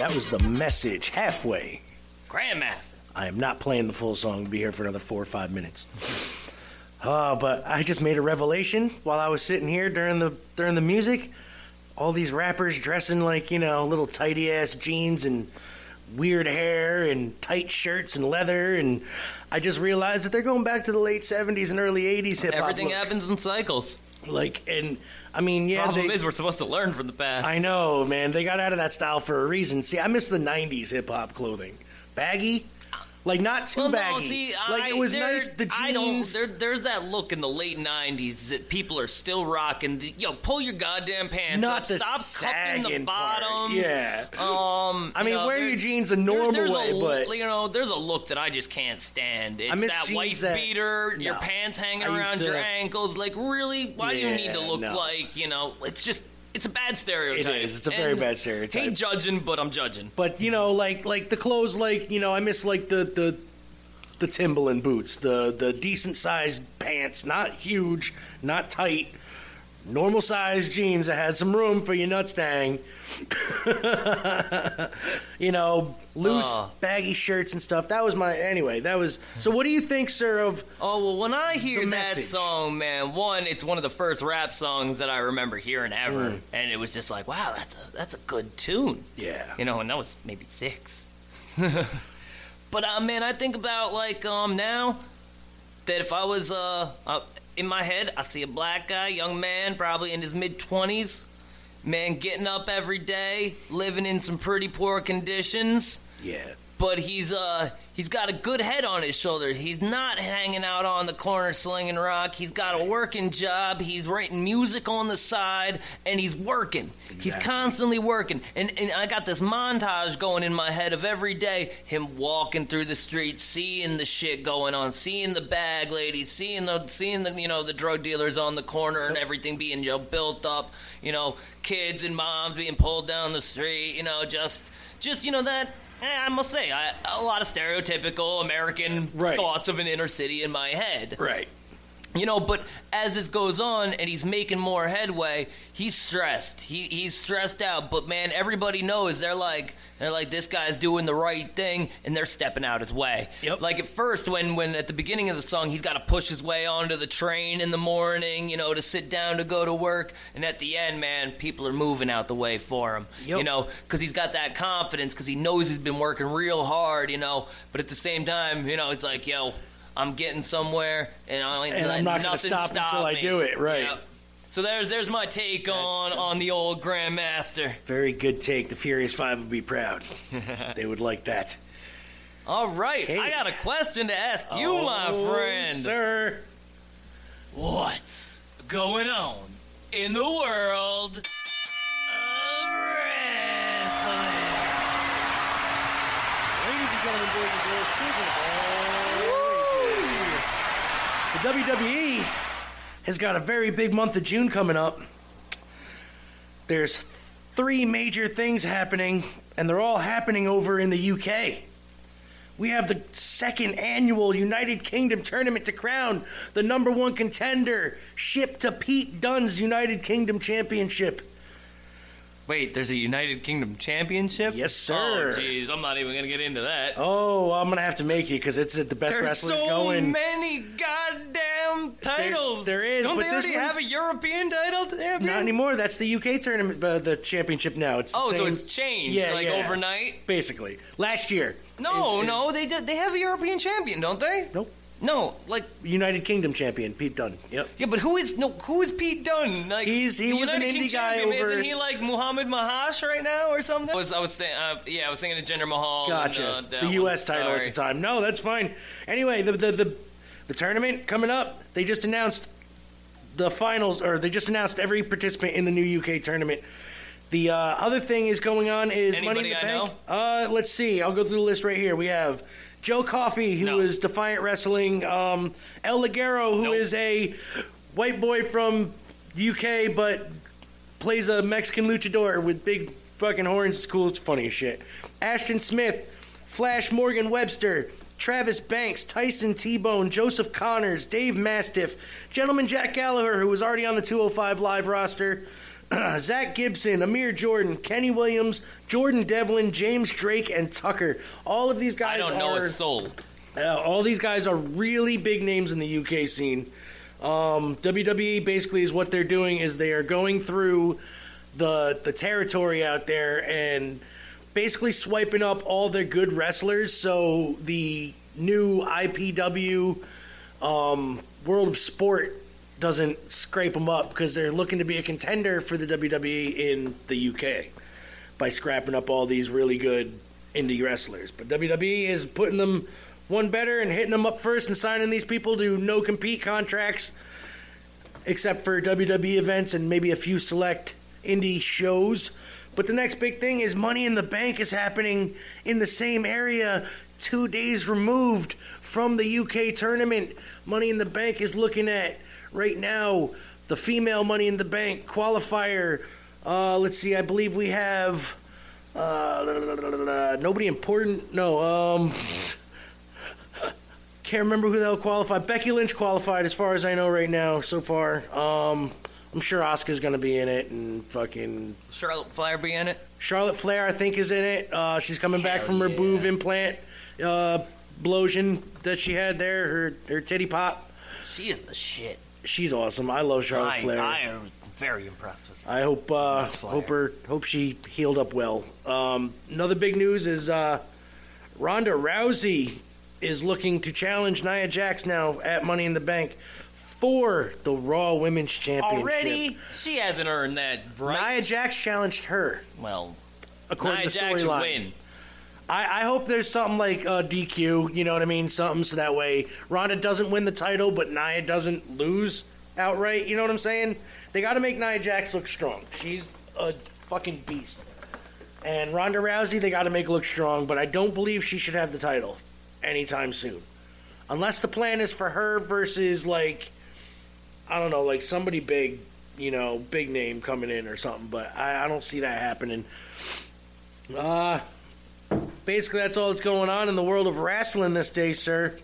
Speaker 1: That was the message. Halfway.
Speaker 2: Grandmaster.
Speaker 1: I am not playing the full song to be here for another four or five minutes. Oh, but I just made a revelation while I was sitting here during the during the music. All these rappers dressing like, you know, little tidy ass jeans and weird hair and tight shirts and leather and I just realized that they're going back to the late 70s and early 80s hip hop.
Speaker 2: Everything
Speaker 1: look.
Speaker 2: happens in cycles.
Speaker 1: Like and I mean, yeah,
Speaker 2: Problem
Speaker 1: they-
Speaker 2: is, we're supposed to learn from the past.
Speaker 1: I know, man. They got out of that style for a reason. See, I miss the '90s hip hop clothing, baggy, like not too
Speaker 2: Well,
Speaker 1: baggy.
Speaker 2: no, see,
Speaker 1: like
Speaker 2: I,
Speaker 1: it was
Speaker 2: there-
Speaker 1: nice. The jeans.
Speaker 2: I don't. There, there's that look in the late '90s that people are still rocking. The, yo, pull your goddamn pants
Speaker 1: Not
Speaker 2: up.
Speaker 1: the
Speaker 2: Stop cupping the
Speaker 1: part, yeah.
Speaker 2: Um.
Speaker 1: I
Speaker 2: you
Speaker 1: mean,
Speaker 2: know,
Speaker 1: wear your jeans a normal
Speaker 2: there's
Speaker 1: way,
Speaker 2: a,
Speaker 1: but-
Speaker 2: you know, there's a look that I just can't stand. It's
Speaker 1: miss
Speaker 2: that
Speaker 1: jeans
Speaker 2: white
Speaker 1: that-
Speaker 2: beater, your
Speaker 1: No.
Speaker 2: pants hanging
Speaker 1: I
Speaker 2: around your
Speaker 1: to-
Speaker 2: ankles. Like, really? Why do you need to look
Speaker 1: no.
Speaker 2: like? You know, it's just. It's a bad stereotype.
Speaker 1: is. It's a very
Speaker 2: And
Speaker 1: bad stereotype.
Speaker 2: Ain't judging, but I'm judging.
Speaker 1: But you know, like like the clothes, like you know, I miss like the the the Timberland boots, the the decent sized pants, not huge, not tight, normal sized jeans that had some room for your nuts to hang. [LAUGHS] you know, loose,
Speaker 2: Ah.
Speaker 1: baggy shirts and stuff. That was my anyway. That was. So, what do you think, sir? Of
Speaker 2: Oh well, when I hear that song, man, one, it's one of the first rap songs that I remember hearing ever,
Speaker 1: Mm.
Speaker 2: and it was just like, wow, that's a that's a good tune,
Speaker 1: yeah,
Speaker 2: you know, and that was maybe six. [LAUGHS] but uh, man, I think about like um now that if I was uh, uh in my head, I see a black guy, young man, probably in his mid twenties, man, getting up every day, living in some pretty poor conditions.
Speaker 1: Yeah,
Speaker 2: but he's uh he's got a good head on his shoulders. He's not hanging out on the corner slinging rock. He's got a working job. He's writing music on the side, and he's working. He's constantly working. And and I got this montage going in my head of every day him walking through the streets, seeing the shit going on, seeing the bag ladies, seeing the seeing the you know the drug dealers on the corner and everything being you know built up. You know, kids and moms being pulled down the street. You know, just just you know that. Eh, I must say, I, a lot of stereotypical American
Speaker 1: Right.
Speaker 2: thoughts of an inner city in my head.
Speaker 1: right.
Speaker 2: You know, but as this goes on and he's making more headway, he's stressed. He he's stressed out. But man, everybody knows they're like they're like this guy's doing the right thing and they're stepping out his way.
Speaker 1: Yep.
Speaker 2: Like at first when when at the beginning of the song he's got to push his way onto the train in the morning, you know, to sit down to go to work, and at the end, man, people are moving out the way for him.
Speaker 1: Yep.
Speaker 2: You know, cuz he's got that confidence cuz he knows he's been working real hard, you know, but at the same time, you know, it's like, yo, I'm getting somewhere, and, I ain't
Speaker 1: And I'm not gonna
Speaker 2: nothing
Speaker 1: stop until I do it, right.
Speaker 2: Yep. So there's there's my take on on the old Grandmaster.
Speaker 1: Very good take. The Furious Five would be proud. [LAUGHS] they would like that.
Speaker 2: All right,
Speaker 1: Hey.
Speaker 2: I got a question to ask you, oh, my
Speaker 1: Oh,
Speaker 2: friend.
Speaker 1: sir.
Speaker 2: What's going on in the world of wrestling?
Speaker 1: Ladies and gentlemen, boys and girls, children of all ages, the WWE has got a very big month of June coming up. There's three major things happening, and they're all happening over in the UK. We have the second annual United Kingdom tournament to crown the number one contender, ship to Pete Dunne's United Kingdom Championship.
Speaker 2: Wait, there's a United Kingdom Championship?
Speaker 1: Yes, sir.
Speaker 2: Oh, jeez, I'm not even gonna get into that.
Speaker 1: Oh, I'm gonna have to make you because it's at the best
Speaker 2: There's
Speaker 1: wrestlers
Speaker 2: so
Speaker 1: going.
Speaker 2: many goddamn titles.
Speaker 1: there is,
Speaker 2: Don't
Speaker 1: but
Speaker 2: they already have a European title? Champion?
Speaker 1: Not anymore. That's the UK tournament, uh, the championship now. It's
Speaker 2: Oh, so it's changed,
Speaker 1: Yeah,
Speaker 2: like
Speaker 1: yeah.
Speaker 2: overnight.
Speaker 1: Basically, last year.
Speaker 2: No,
Speaker 1: is- is
Speaker 2: no, they did. They have a European champion, don't they?
Speaker 1: Nope.
Speaker 2: No, like
Speaker 1: United Kingdom champion Pete Dunne. Yep.
Speaker 2: yeah, but who is no? Who is Pete Dunne? Like
Speaker 1: He's- he
Speaker 2: the
Speaker 1: was an
Speaker 2: United King
Speaker 1: indie guy
Speaker 2: champion,
Speaker 1: over-
Speaker 2: Isn't he like Muhammad Mahash right now or something? I was I was saying, uh, yeah, I was thinking of Jinder Mahal.
Speaker 1: Gotcha.
Speaker 2: And, uh, that
Speaker 1: the
Speaker 2: one.
Speaker 1: U.S. title
Speaker 2: Sorry.
Speaker 1: at the time. No, that's fine. Anyway, the, the the the tournament coming up. They just announced the finals, or they just announced every participant in the new UK tournament. The uh, other thing is going on is Money in
Speaker 2: Anybody
Speaker 1: the
Speaker 2: I
Speaker 1: Bank. Uh, let's see. I'll go through the list right here. We have Joe Coffey, who is Defiant Wrestling. Um, El Ligero, who is a white boy from UK, but plays a Mexican luchador with big fucking horns. It's cool. It's funny as shit. Ashton Smith, Flash Morgan Webster, Travis Banks, Tyson T Bone, Joseph Connors, Dave Mastiff, Gentleman Jack Gallagher, who was already on the 205 Live roster. [CLEARS THROAT] Zach Gibson, Amir Jordan, Kenny Williams, Jordan Devlin, James Drake, and Tucker. All of these guys
Speaker 2: I don't know
Speaker 1: are,
Speaker 2: a soul.
Speaker 1: uh, all these guys are really big names in the UK scene. Um, WWE basically is what they're doing is they are going through the the territory out there and basically swiping up all their good wrestlers. So the new IPW um, World of Sport doesn't scrape them up because they're looking to be a contender for the WWE in the UK by scrapping up all these really good indie wrestlers. But WWE is putting them one better and hitting them up first and signing these people to no compete contracts, except for WWE events and maybe a few select indie shows. But the next big thing is Money in the Bank is happening in the same area, two days removed from the UK tournament. Money in the Bank is looking at right now the female Money in the Bank qualifier. Uh, let's see, I believe we have uh, nobody important. No, um, [LAUGHS] can't remember who the hell qualified. Becky Lynch qualified, as far as I know right now, so far. Um, I'm sure Asuka's gonna be in it, and fucking
Speaker 2: Charlotte Flair be in it?
Speaker 1: Charlotte Flair, I think, is in it. Uh, she's coming back from her boob implant uh, that she had there, her her titty pop.
Speaker 2: She is the shit.
Speaker 1: She's awesome. I love Charlotte
Speaker 2: I,
Speaker 1: Flair.
Speaker 2: I am very impressed with her.
Speaker 1: I hope uh, hope her hope she healed up well. Um, another big news is uh, Ronda Rousey is looking to challenge Nia Jax now at Money in the Bank for the Raw Women's Championship.
Speaker 2: Already, she hasn't earned that right.
Speaker 1: Nia Jax challenged her.
Speaker 2: Well,
Speaker 1: according
Speaker 2: Nia
Speaker 1: to storyline. I, I hope there's something like uh, DQ. You know what I mean? Something so that way Ronda doesn't win the title, but Nia doesn't lose outright. You know what I'm saying? They got to make Nia Jax look strong. She's a fucking beast. And Ronda Rousey, they got to make look strong, but I don't believe she should have the title anytime soon. Unless the plan is for her versus, like, I don't know, like somebody big, you know, big name coming in or something, but I, I don't see that happening. Uh, basically, that's all that's going on in the world of wrestling this day, sir.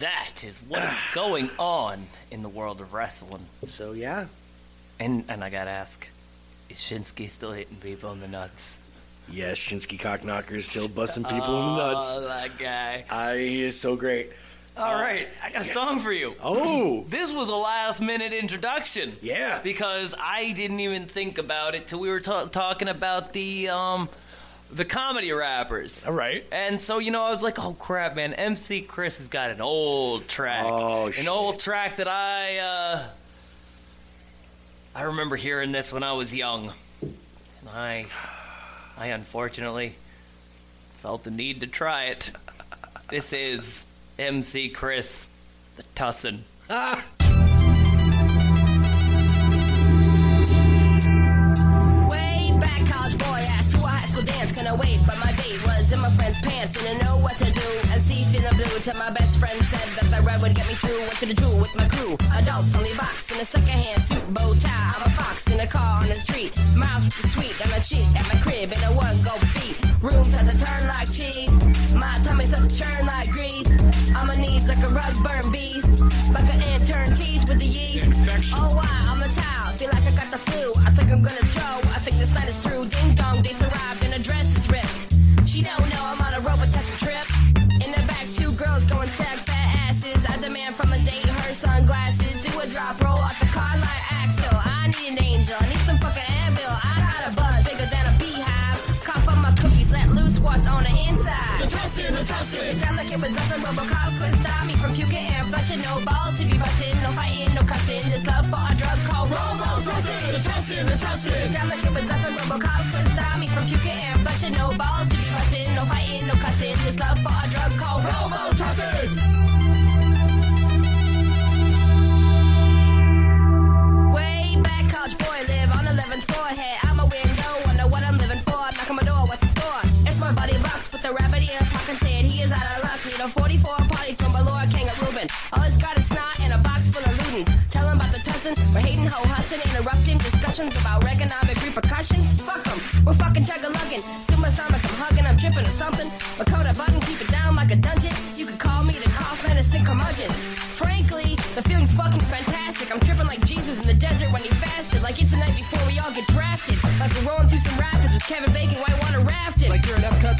Speaker 2: That is what is [SIGHS] going on in the world of wrestling.
Speaker 1: So yeah.
Speaker 2: And and I gotta ask, is Shinsuke still hitting people in the nuts?
Speaker 1: Yes, Shinsky Cockknocker is still busting people in the nuts.
Speaker 2: Oh, that guy.
Speaker 1: I, he is so great.
Speaker 2: All right, I got a song for you.
Speaker 1: Oh. [CLEARS THROAT]
Speaker 2: This was a last minute introduction.
Speaker 1: Yeah.
Speaker 2: Because I didn't even think about it till we were ta- talking about the um the comedy rappers.
Speaker 1: All right.
Speaker 2: And so, you know, I was like, oh crap, man, MC Chris has got an old track.
Speaker 1: Oh,
Speaker 2: An
Speaker 1: shit.
Speaker 2: old track that I uh I remember hearing this when I was young. And I I unfortunately felt the need to try it. This is MC Chris, the Tussin.
Speaker 1: Ah. [LAUGHS]
Speaker 8: wait, but my date was in my friend's pants. Didn't know what to do. And see, feeling blue till my best friend said that the red would get me through. Went to the Drew with my crew. Adults only box in a secondhand suit, bow tie. I'm a fox in a car on the street. With the sweet and a chick at my crib in a one go feet. Rooms had to turn like cheese. My tummy starts to churn like grease. On my knees like a rug burn beast. Like an intern tease with the yeast. I flew. I think I'm gonna go. I think this night is through. Ding dong, they arrived and a dress is ripped. She don't know I'm on a Robitussin trip. In the back, two girls going sack fat asses. I demand from a date her sunglasses. Do a drop roll off the car like Axel. I need an angel. I need some fucking anvil. I got a buzz bigger than a beehive. Cough up my cookies. Let loose what's on the inside. The toasted, the toasted. It sound like it was nothing but a couldn't stop me from puking and flushing. No balls to be busting. No fighting, no cussing. This love for a drug called Robo. It was stop me from puking. No balls to be no fighting, no cussing. This love for a drug called Robotussin.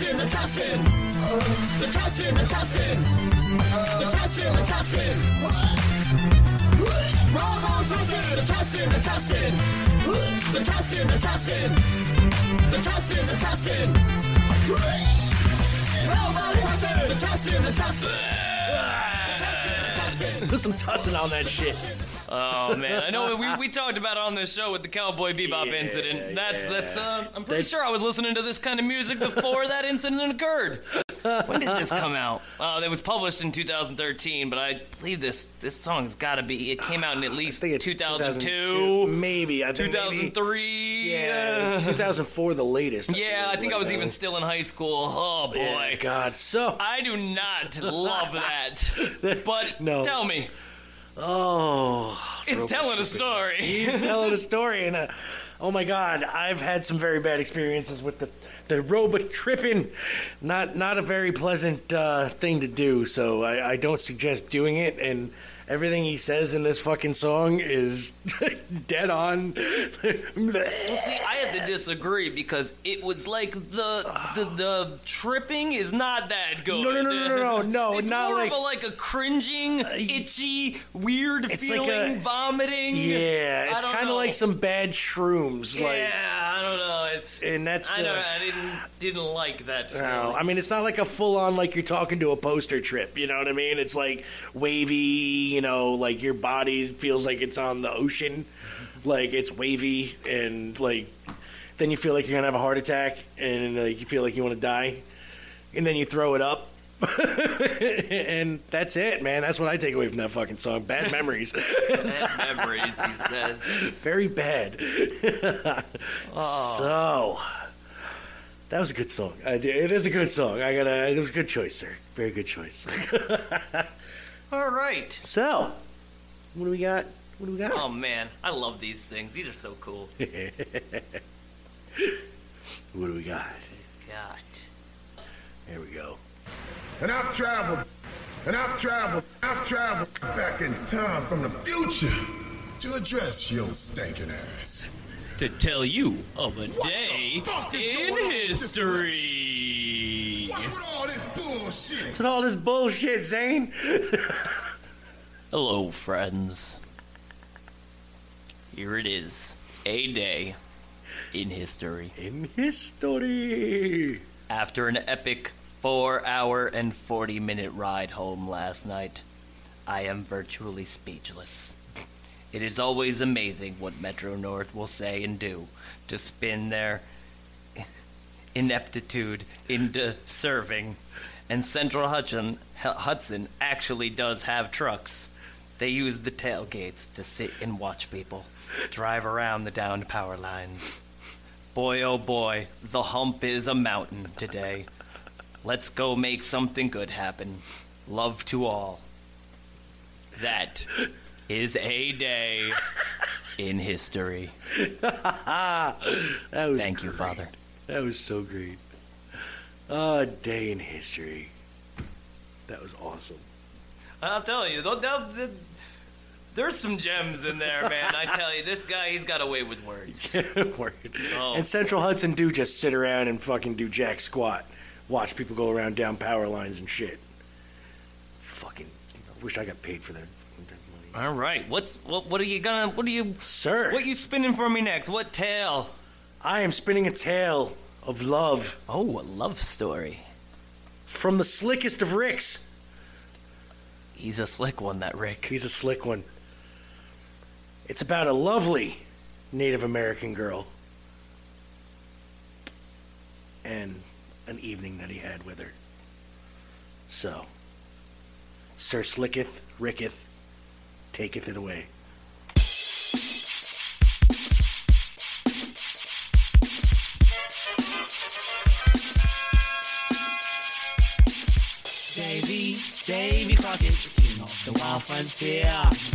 Speaker 8: Robotussin.
Speaker 7: The tussin, the tussin. The tussin, the tussin. The the tussin. Robo tussin, the tussin, the tussin. The tussin, the tussin. The tussin, the tussin. Robo tussin, the tussin, the tussin.
Speaker 1: Put some tussin on that shit.
Speaker 2: Oh man, I know we, we [LAUGHS] talked about it on this show with the Cowboy Bebop incident. That's that's. Uh, I'm pretty sure I was listening to this kind of music before that incident occurred. When did this come out? Uh, it was published in 2013, but I believe this this song has got to be. It came out in at [SIGHS] least 2002,
Speaker 1: maybe. I think maybe-
Speaker 2: 2003.
Speaker 1: Yeah,
Speaker 2: uh,
Speaker 1: 2004, the latest.
Speaker 2: Yeah, I think I was even still in high school. Oh boy,
Speaker 1: Yeah, God, so
Speaker 2: I do not love that. [LAUGHS] But
Speaker 1: No.
Speaker 2: tell me,
Speaker 1: Oh,
Speaker 2: it's telling a story.
Speaker 1: he's telling a story, and uh, oh my God, I've had some very bad experiences with the the robot tripping. Not not a very pleasant uh, thing to do. So I, I don't suggest doing it. And everything he says in this fucking song is [LAUGHS] dead on. [LAUGHS]
Speaker 2: Well, see, I have to disagree because it was like the the, the tripping is not that good.
Speaker 1: No, no, no, no, no, no, [LAUGHS] no,
Speaker 2: it's
Speaker 1: not
Speaker 2: more
Speaker 1: like-
Speaker 2: of a like a cringing, uh, itchy, weird
Speaker 1: It's like
Speaker 2: feeling,
Speaker 1: a-
Speaker 2: vomiting.
Speaker 1: yeah, it's kind of like some bad shrooms.
Speaker 2: Yeah,
Speaker 1: Like,
Speaker 2: I don't know. It's
Speaker 1: and that's
Speaker 2: I
Speaker 1: the.
Speaker 2: don't. I didn't didn't like that.
Speaker 1: No,
Speaker 2: feeling.
Speaker 1: I mean it's not like a full on like you're talking to a poster trip. You know what I mean? It's like wavy. You know, like your body feels like it's on the ocean, like it's wavy, and like then you feel like you're gonna have a heart attack, and like you feel like you want to die, and then you throw it up. [LAUGHS] and that's it, man. That's what I take away from that fucking song. Bad [LAUGHS] memories.
Speaker 2: Bad [LAUGHS] memories, he says.
Speaker 1: Very bad. Oh. So, that was a good song. I It is a good song. I gotta. It was a good choice, sir. Very good choice.
Speaker 2: All right.
Speaker 1: so, what do we got? What do we got?
Speaker 2: Oh man, I love these things. These are so cool. [LAUGHS]
Speaker 1: what do we got?
Speaker 2: Got.
Speaker 1: Here we go.
Speaker 9: And I've traveled, and I've traveled, I've traveled back in time from the future to address your stinking ass.
Speaker 2: To tell you of a day
Speaker 9: fuck is
Speaker 2: in
Speaker 9: going on with this
Speaker 2: history.
Speaker 9: What's with all this bullshit?
Speaker 1: What's with all this bullshit, Zane? [LAUGHS]
Speaker 2: Hello, friends. Here it is. A day in history.
Speaker 1: In history.
Speaker 2: After an epic four hour and 40 minute ride home last night, I am virtually speechless. It is always amazing what Metro North will say and do to spin their ineptitude into serving. And Central Hudson, Hudson actually does have trucks. They use the tailgates to sit and watch people drive around the downed power lines. Boy, oh boy, the hump is a mountain today. Let's go make something good happen. Love to all. That is a day in history. [LAUGHS]
Speaker 1: that was
Speaker 2: Thank you. Father.
Speaker 1: That was so great. A day in history. That was awesome.
Speaker 2: I'll tell you, they'll, they'll, they there's some gems in there, man. I tell you, this guy, he's got a way with words. [LAUGHS]
Speaker 1: Word.
Speaker 2: Oh.
Speaker 1: And Central Hudson do just sit around and fucking do jack squat. Watch people go around down power lines and shit. Fucking, I wish I got paid for that.
Speaker 2: All right, what's what? What are you gonna? What are you,
Speaker 1: sir?
Speaker 2: What you spinning for me next? What tale?
Speaker 1: I am spinning a tale of love.
Speaker 2: Oh, a love story.
Speaker 1: From the slickest of Ricks.
Speaker 2: He's a slick one, that Rick.
Speaker 1: He's a slick one. It's about a lovely Native American girl and an evening that he had with her. So, Sir Slicketh, Ricketh, taketh it away.
Speaker 10: Davy, Davy Crockett, king of the wild frontier.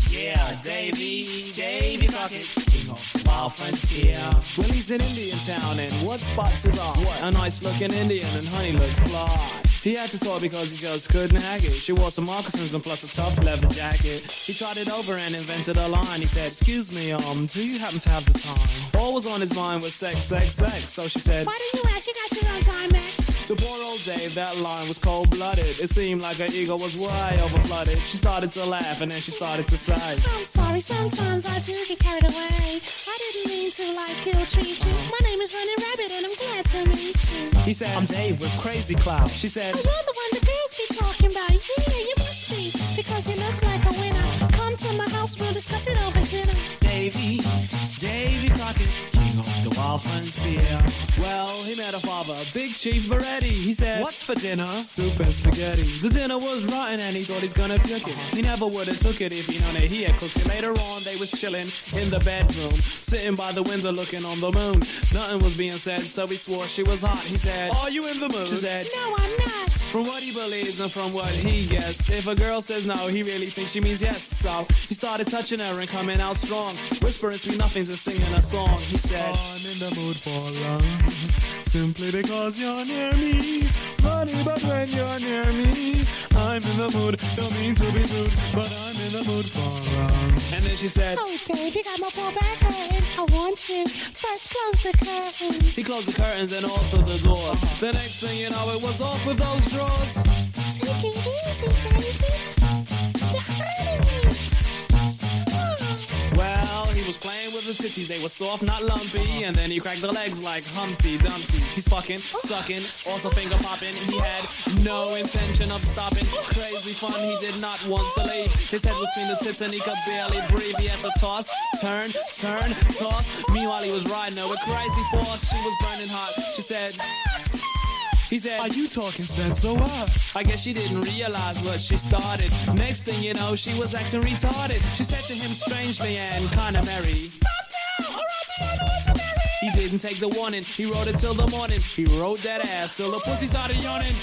Speaker 10: Yeah, Davy, Davy Crockett, king of the wild frontier.
Speaker 11: Well, he's in Indian town, and what spots his eye? What? A nice looking Indian, and honey looked fly. He had to talk because he just couldn't hack it. She wore some moccasins and plus a tough leather jacket. He tried it over and invented a line. He said, Excuse me, um, do you happen to have the time? All was on his mind was sex, sex, sex. So she said,
Speaker 12: Why do you ask? You got your own time, Max.
Speaker 11: To poor old Dave, that line was cold blooded. It seemed like her ego was way over flooded. She started to laugh and then she started to sigh.
Speaker 12: I'm sorry, sometimes I do get carried away. I didn't mean to like ill treat you. My name is Running Rabbit and I'm glad to meet you.
Speaker 11: He said, I'm Dave with Crazy Cloud. She said,
Speaker 12: Oh, you're the one the girls be talking about. Yeah, you must be. Because you look like a winner. Come to my house, we'll discuss it over dinner.
Speaker 11: Davy, Davy Crockett, king of the wild frontier. Well, he met a father, Big Chief Beretti. He said, What's for dinner? Soup and spaghetti. The dinner was rotten and he thought he's gonna puke it. He never would have took it if he known that he had cooked it. Later on, they was chilling in the bedroom, sitting by the window looking on the moon. Nothing was being said, so he swore she was hot. He said, Are you in the mood? She said,
Speaker 12: No, I'm not.
Speaker 11: From what he believes and from what he guessed, if a girl says no, he really thinks she means yes. So he started touching her and coming out strong, whispering sweet nothings and singing a song. He said, I'm in the mood for love, simply because you're near me. Funny, but when you're near me, I'm in the mood. Don't mean to be rude, but I'm in the mood for love. And then she said,
Speaker 12: Oh, Dave, you got my poor back hurting. I want you. First, close the curtains.
Speaker 11: He closed the curtains and also the doors. The next thing you know, it was off with those drawers.
Speaker 12: Take it easy, baby. You're hurting me.
Speaker 11: Well, he was playing with the titties. They were soft, not lumpy. And then he cracked the legs like Humpty Dumpty. He's fucking, sucking, also finger popping. He had no intention of stopping. Crazy fun, he did not want to leave. His head was between the tits and he could barely breathe. He had to toss, turn, turn, toss. Meanwhile, he was riding her with crazy force. She was burning hot. She said, he said, Are you talking sense or what? I guess she didn't realize what she started. Next thing you know, she was acting retarded. She said to him strangely and kinda merry. Stop now, or I'll be the to marry. He didn't take the warning. He rode it till the morning. He rode that ass till the pussy started yawning.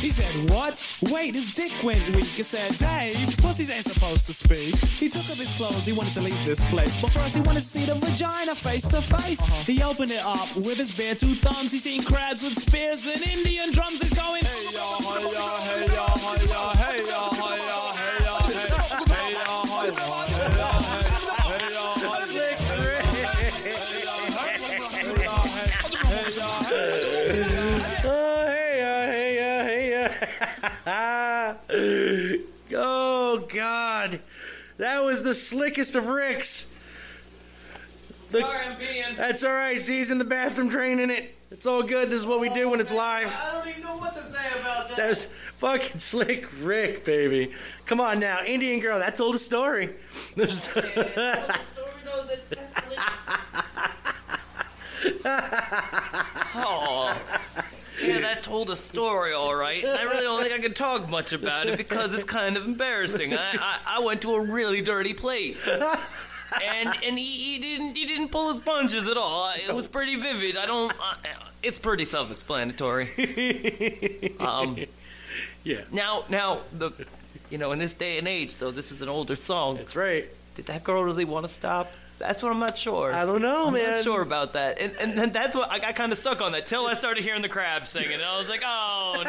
Speaker 11: He said, What? Wait, his dick went weak. He said, Dave, pussies ain't supposed to speak. He took off his clothes, he wanted to leave this place. But first, he wanted to see the vagina face to face. He opened it up with his bare two thumbs. He seen crabs with spears and Indian drums. He's going, Hey, ya, hey, ya, hey, ya, hey, ya, [LAUGHS]
Speaker 1: oh, God. That was the slickest of Ricks. The-
Speaker 2: Sorry, I'm being.
Speaker 1: That's all right. Z's in the bathroom training it. It's all good. This is what we do when it's live.
Speaker 2: I don't even know what to say about that.
Speaker 1: That was fucking slick Rick, baby. Come on now. Indian girl, that told a story. [LAUGHS]
Speaker 2: Oh, story though, that, oh. [LAUGHS] Yeah, that told a story, all right. I really don't think I can talk much about it because it's kind of embarrassing. I, I, I went to a really dirty place, and and he, he didn't he didn't pull his punches at all. It was pretty vivid. I don't. Uh, it's pretty self-explanatory. Um,
Speaker 1: yeah.
Speaker 2: Now, now the, you know, in this day and age, so this is an older song.
Speaker 1: That's right.
Speaker 2: Did that girl really want to stop? That's what I'm not sure.
Speaker 1: I don't know, man.
Speaker 2: I'm
Speaker 1: man.
Speaker 2: not sure about that. And, and, and that's what I got kind of stuck on that till I started hearing the crabs singing. And I was like, oh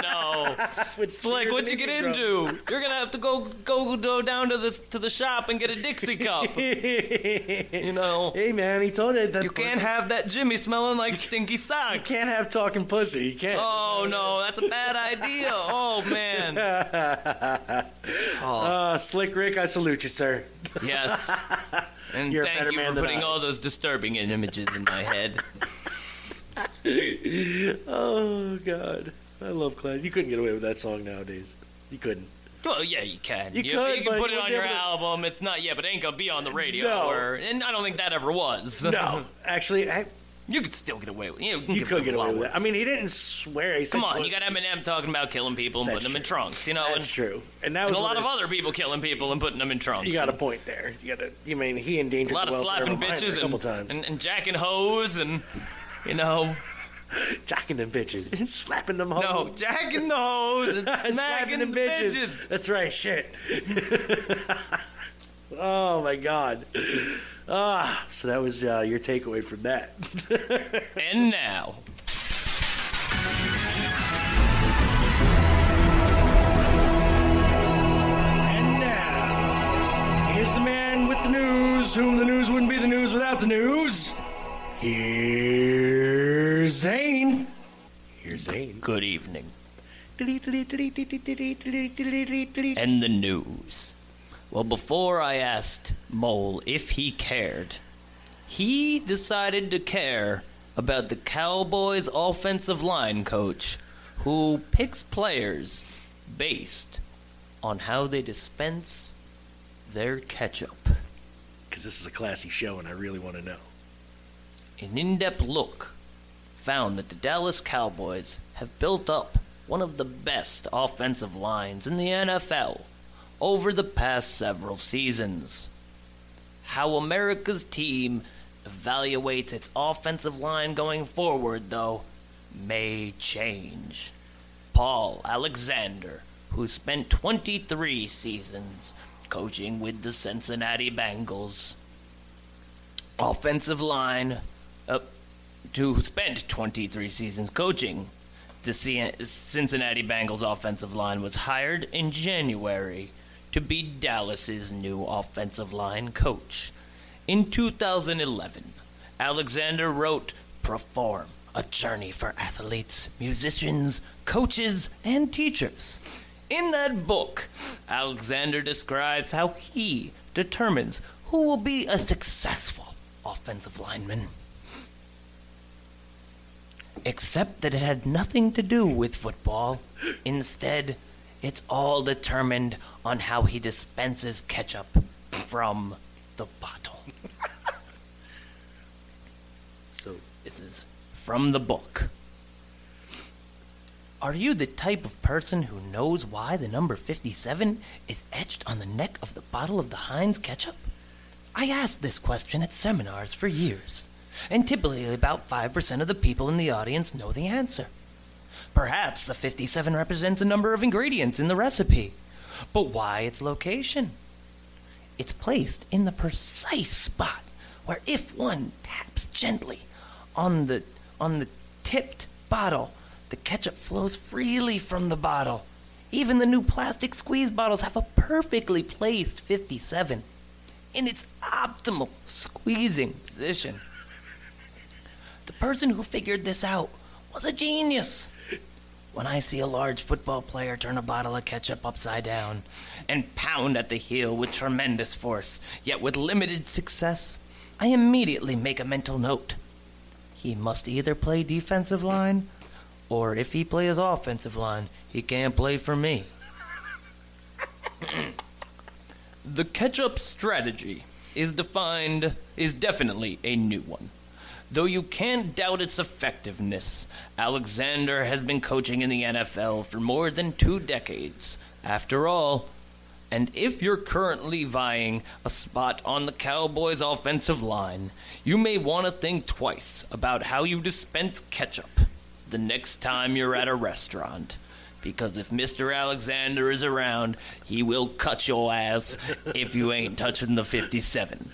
Speaker 2: no. [LAUGHS] Slick, what'd you get
Speaker 1: Indian
Speaker 2: into? You're gonna have to go go go down to the to the shop and get a Dixie cup. [LAUGHS] you know.
Speaker 1: Hey man, he told you that
Speaker 2: You can't have that Jimmy smelling like stinky socks. You
Speaker 1: can't have talking pussy. You can't.
Speaker 2: Oh no, that's a bad idea. Oh man. [LAUGHS]
Speaker 1: Uh, Slick Rick, I salute you, sir.
Speaker 2: Yes. And
Speaker 1: You're
Speaker 2: thank you for putting all those disturbing images in my head. [LAUGHS]
Speaker 1: oh God, I love class. You couldn't get away with that song nowadays. You couldn't.
Speaker 2: Well, yeah, you can.
Speaker 1: You
Speaker 2: you,
Speaker 1: could,
Speaker 2: you can put it on your
Speaker 1: to-
Speaker 2: album. It's not yet, but it ain't gonna be on the radio.
Speaker 1: No.
Speaker 2: Or, and I don't think that ever was.
Speaker 1: No, [LAUGHS] actually, I,
Speaker 2: you could still get away with. You, know,
Speaker 1: you could get away with it. I mean, he didn't swear. He said
Speaker 2: Come on, you got Eminem talking about killing people and
Speaker 1: That's
Speaker 2: putting them in trunks. You know,
Speaker 1: That's
Speaker 2: and,
Speaker 1: true. And that
Speaker 2: and
Speaker 1: was
Speaker 2: a lot of other people killing people and putting them in trunks.
Speaker 1: You got a point there. You got to. You mean he endangered
Speaker 2: a lot of slapping
Speaker 1: of a
Speaker 2: bitches
Speaker 1: a couple
Speaker 2: and,
Speaker 1: times.
Speaker 2: and and jacking hoes and you know. [LAUGHS]
Speaker 1: Jacking them bitches, [LAUGHS] slapping them hoes.
Speaker 2: No, jacking the hoes and [LAUGHS]
Speaker 1: And
Speaker 2: smacking
Speaker 1: them
Speaker 2: the bitches.
Speaker 1: That's right. Shit. Oh my god. Ah, so that was uh, your takeaway from that. [LAUGHS]
Speaker 2: And now.
Speaker 1: And now, here's the man with the news, whom the news wouldn't be the news without the news. Here's Zane. Here's Zane.
Speaker 2: Good evening. And the news. Well, before I asked Mole if he cared, he decided to care about the Cowboys' offensive line coach who picks players based on how they dispense their ketchup.
Speaker 1: Because this is a classy show and I really want to know.
Speaker 2: An in depth look found that the Dallas Cowboys have built up one of the best offensive lines in the NFL over the past several seasons. How America's team evaluates its offensive line going forward, though, may change. Paul Alexander, who spent 23 seasons coaching with the Cincinnati Bengals, offensive line, uh, who spent 23 seasons coaching the Cincinnati Bengals offensive line, was hired in January to be Dallas's new offensive line coach. In 2011, Alexander wrote Perform, a journey for athletes, musicians, coaches, and teachers. In that book, Alexander describes how he determines who will be a successful offensive lineman. Except that it had nothing to do with football. Instead, it's all determined on how he dispenses ketchup from the bottle. [LAUGHS] so, this is from the book. Are you the type of person who knows why the number 57 is etched on the neck of the bottle of the Heinz ketchup? I asked this question at seminars for years, and typically about 5% of the people in the audience know the answer. Perhaps the 57 represents the number of ingredients in the recipe, but why its location? It's placed in the precise spot where if one taps gently on the on the tipped bottle, the ketchup flows freely from the bottle. Even the new plastic squeeze bottles have a perfectly placed 57 in its optimal squeezing position. The person who figured this out was a genius. When I see a large football player turn a bottle of ketchup upside down and pound at the heel with tremendous force, yet with limited success, I immediately make a mental note. He must either play defensive line, or if he plays offensive line, he can't play for me. the ketchup strategy is defined is definitely a new one. Though you can't doubt its effectiveness, Alexander has been coaching in the NFL for more than two decades. After all, and if you're currently vying a spot on the Cowboys' offensive line, you may want to think twice about how you dispense ketchup the next time you're at a restaurant. Because if Mr. Alexander is around, he will cut your ass if you ain't touching the 57.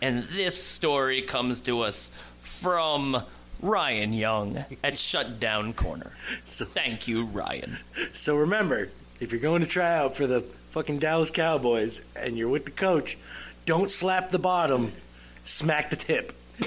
Speaker 2: And this story comes to us from Ryan Young at Shutdown Corner. So, Thank you, Ryan.
Speaker 1: So remember, if you're going to try out for the fucking Dallas Cowboys and you're with the coach, don't slap the bottom, smack the tip. [LAUGHS]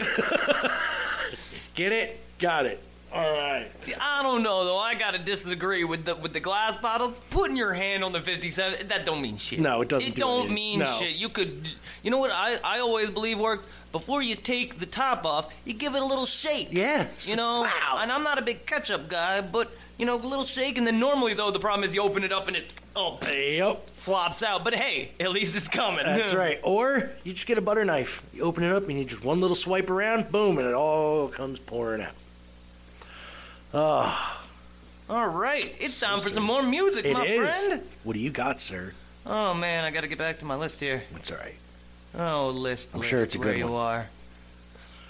Speaker 1: Get it? Got it. All right.
Speaker 2: See, I don't know though. I gotta disagree with the with the glass bottles. Putting your hand on the fifty-seven that don't mean shit.
Speaker 1: No, it doesn't
Speaker 2: It
Speaker 1: do
Speaker 2: don't
Speaker 1: anything.
Speaker 2: mean
Speaker 1: No.
Speaker 2: shit. You could, you know what? I I always believe works. Before you take the top off, you give it a little shake.
Speaker 1: Yeah.
Speaker 2: You know, wow. and I'm not a big ketchup guy, but you know, a little shake, and then normally though the problem is you open it up and it oh
Speaker 1: yep.
Speaker 2: flops out. But hey, at least it's coming.
Speaker 1: That's [LAUGHS] right. Or you just get a butter knife. You open it up and you just one little swipe around, boom, and it all comes pouring out. Oh,
Speaker 2: All right, it's time for some more music,
Speaker 1: it
Speaker 2: my
Speaker 1: is.
Speaker 2: friend.
Speaker 1: What do you got, sir?
Speaker 2: Oh man, I got to get back to my list here.
Speaker 1: It's all right.
Speaker 2: Oh, list.
Speaker 1: I'm
Speaker 2: list,
Speaker 1: sure it's a
Speaker 2: where
Speaker 1: good
Speaker 2: you
Speaker 1: one.
Speaker 2: are.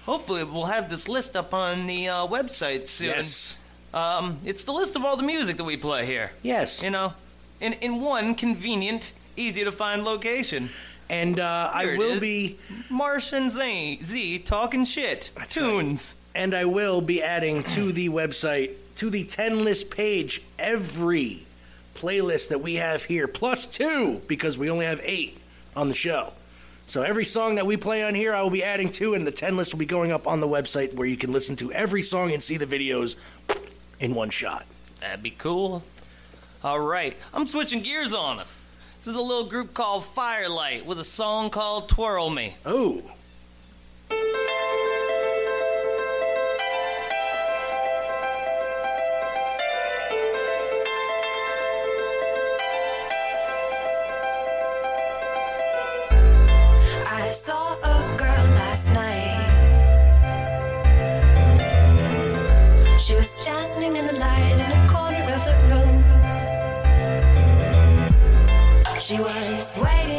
Speaker 2: Hopefully, we'll have this list up on the uh, website soon.
Speaker 1: Yes.
Speaker 2: Um, it's the list of all the music that we play here.
Speaker 1: Yes.
Speaker 2: You know, in in one convenient, easy to find location.
Speaker 1: And uh, I
Speaker 2: it
Speaker 1: will
Speaker 2: is.
Speaker 1: be
Speaker 2: Martian Z, Z talking shit tunes.
Speaker 1: And I will be adding to the website to the 10 list page every playlist that we have here plus 2 because we only have 8 on the show. So every song that we play on here I will be adding to and the 10 list will be going up on the website where you can listen to every song and see the videos in one shot.
Speaker 2: That'd be cool. All right, I'm switching gears on us. This is a little group called Firelight with a song called Twirl Me.
Speaker 1: Oh.
Speaker 13: She was waiting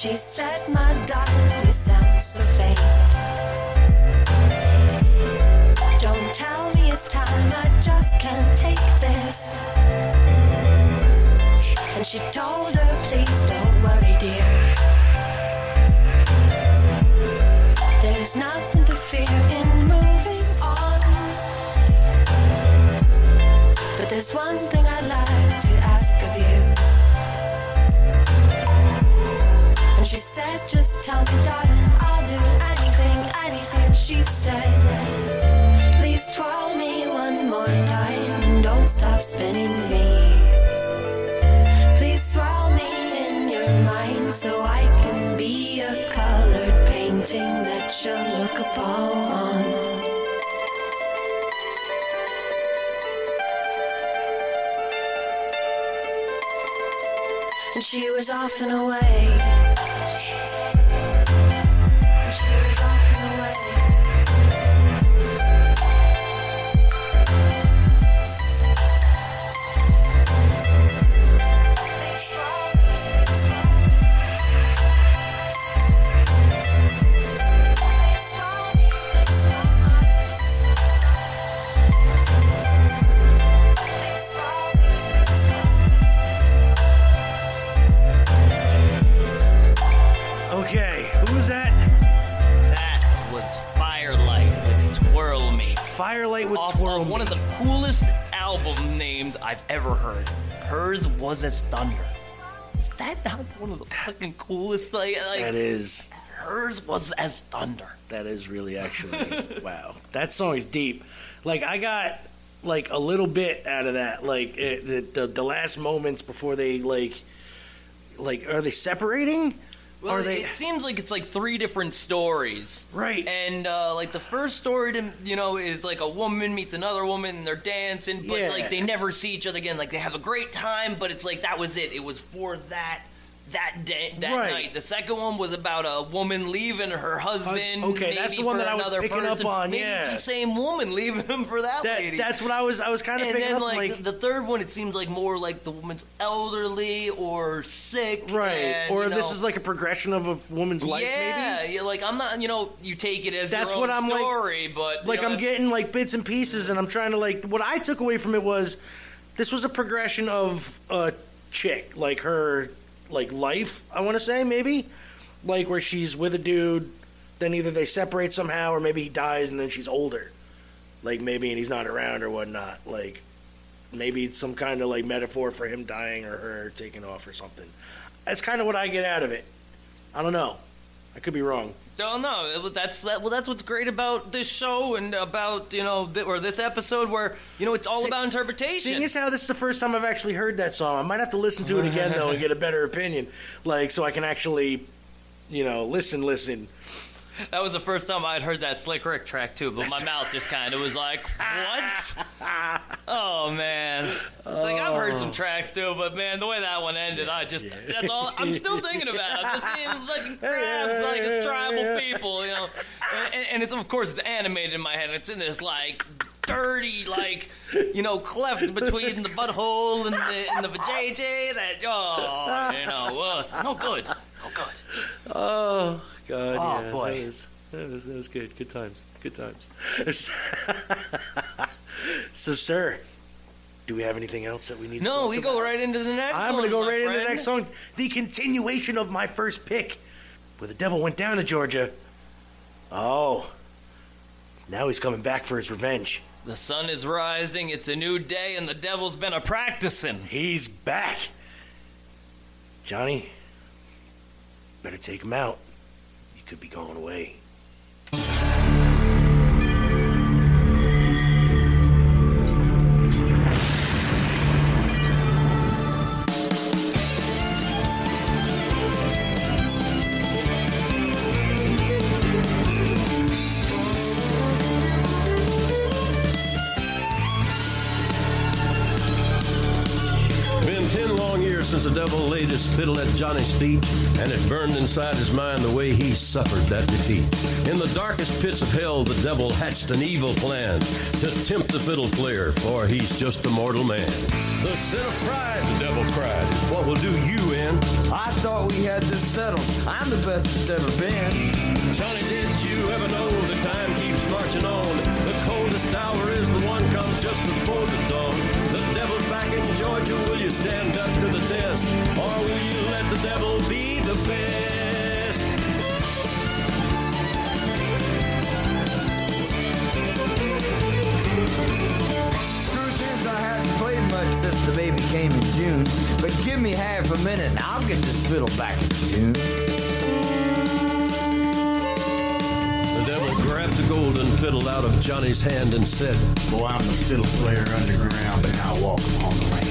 Speaker 13: she said, My darling, you sound so fake. Don't tell me it's time, I just can't take this. And she told her, Please don't worry, dear. There's nothing to fear in moving on. But there's one thing I'd like tell me, darling, I'll do anything, anything. She said, Please twirl me one more time and don't stop spinning me. Please throw me in your mind so I can be a colored painting that you'll look upon. And she was off and away.
Speaker 2: Firelight with Off
Speaker 1: Twirl
Speaker 2: of one of the coolest album names I've ever heard. Hers was as Thunder. Is that not one of the fucking coolest? Like, like
Speaker 1: That is.
Speaker 2: hers was as Thunder.
Speaker 1: That is really actually [LAUGHS] wow. That song is deep. Like I got like a little bit out of that. Like it, the, the the last moments before they like like are they separating?
Speaker 2: Well,
Speaker 1: they?
Speaker 2: it seems like it's like three different stories,
Speaker 1: right?
Speaker 2: And uh, like the first story, to, you know, is like a woman meets another woman and they're dancing, but
Speaker 1: Yeah.
Speaker 2: like they never see each other again. Like they have a great time, but it's like that was it. It was for that that day that
Speaker 1: Right.
Speaker 2: night. The second one was about a woman leaving her husband.
Speaker 1: okay, that's the one that I was picking up on,
Speaker 2: Maybe
Speaker 1: yeah.
Speaker 2: it's the same woman leaving him for that,
Speaker 1: That-
Speaker 2: lady.
Speaker 1: that's what I was- I was kinda
Speaker 2: And
Speaker 1: picking
Speaker 2: then
Speaker 1: up,
Speaker 2: like,
Speaker 1: like-
Speaker 2: the third one, it seems like more like the woman's elderly or sick,
Speaker 1: Right.
Speaker 2: and,
Speaker 1: or
Speaker 2: you
Speaker 1: this is like a progression of a woman's life
Speaker 2: yeah,
Speaker 1: maybe.
Speaker 2: yeah, like I'm not, you know, you take it as
Speaker 1: That's what I'm like-
Speaker 2: story, but
Speaker 1: like
Speaker 2: know,
Speaker 1: I'm getting like bits and pieces, and I'm trying to like. What I took away from it was this was a progression of a chick, like her like life. I want to say maybe like where she's with a dude, then either they separate somehow, or maybe he dies, and then she's older, like maybe and he's not around or whatnot. Like maybe it's some kind of like metaphor for him dying or her taking off or something. That's kind of what I get out of it. I don't know. I could be wrong.
Speaker 2: don't. It That's that, well, that's what's great about this show and about you know th- or this episode where you know it's all about interpretation.
Speaker 1: Seeing as how this is the first time I've actually heard that song, I might have to listen to it again though and get a better opinion, like so I can actually, you know, listen, listen. [LAUGHS]
Speaker 2: That was the first time I'd heard that Slick Rick track too, but my mouth just kind of was like, "What? [LAUGHS] oh man!" It's like I've heard some tracks too, but man, the way that one ended, I just—that's all. I'm still thinking about. it. I'm just seeing like crabs, like it's tribal [LAUGHS] people, you know, and, and, and it's of course it's animated in my head. and It's in this like dirty, like you know, cleft between the butthole and the and the vajayjay. That oh, you know, uh, no good, no good.
Speaker 1: Oh God!
Speaker 2: Oh,
Speaker 1: yeah,
Speaker 2: boy.
Speaker 1: that was, that was that was good. Good times. Good times. [LAUGHS] so, sir, do we have anything else that we need? to
Speaker 2: No, we
Speaker 1: about?
Speaker 2: go right into the next
Speaker 1: song.
Speaker 2: I'm
Speaker 1: gonna go
Speaker 2: my
Speaker 1: right into the next song. The continuation of my first pick, where the devil went down to Georgia. Oh, now he's coming back for his revenge.
Speaker 2: The sun is rising, it's a new day, and the devil's been a practicing.
Speaker 1: He's back. Johnny, better take him out. Could be going away.
Speaker 14: Since the devil laid his fiddle at Johnny's feet, and it burned inside his mind the way he suffered that defeat. In the darkest pits of hell, the devil hatched an evil plan to tempt the fiddle player, for he's just a mortal man. The sin of pride, the devil cried, is what will do you in.
Speaker 15: I thought we had this settled. I'm the best it's ever been.
Speaker 14: Johnny, did you ever know the time keeps marching on? The coldest hour is the one comes just before the dawn. Georgia. Will you stand up to the test? Or will you let the devil be the best?
Speaker 15: Truth is, I hadn't played much since the baby came in June. But give me half a minute and I'll get this fiddle back in tune.
Speaker 14: The devil grabbed the golden fiddle out of Johnny's hand and said,
Speaker 16: Boy, I'm the fiddle player underground, but now walk upon the land.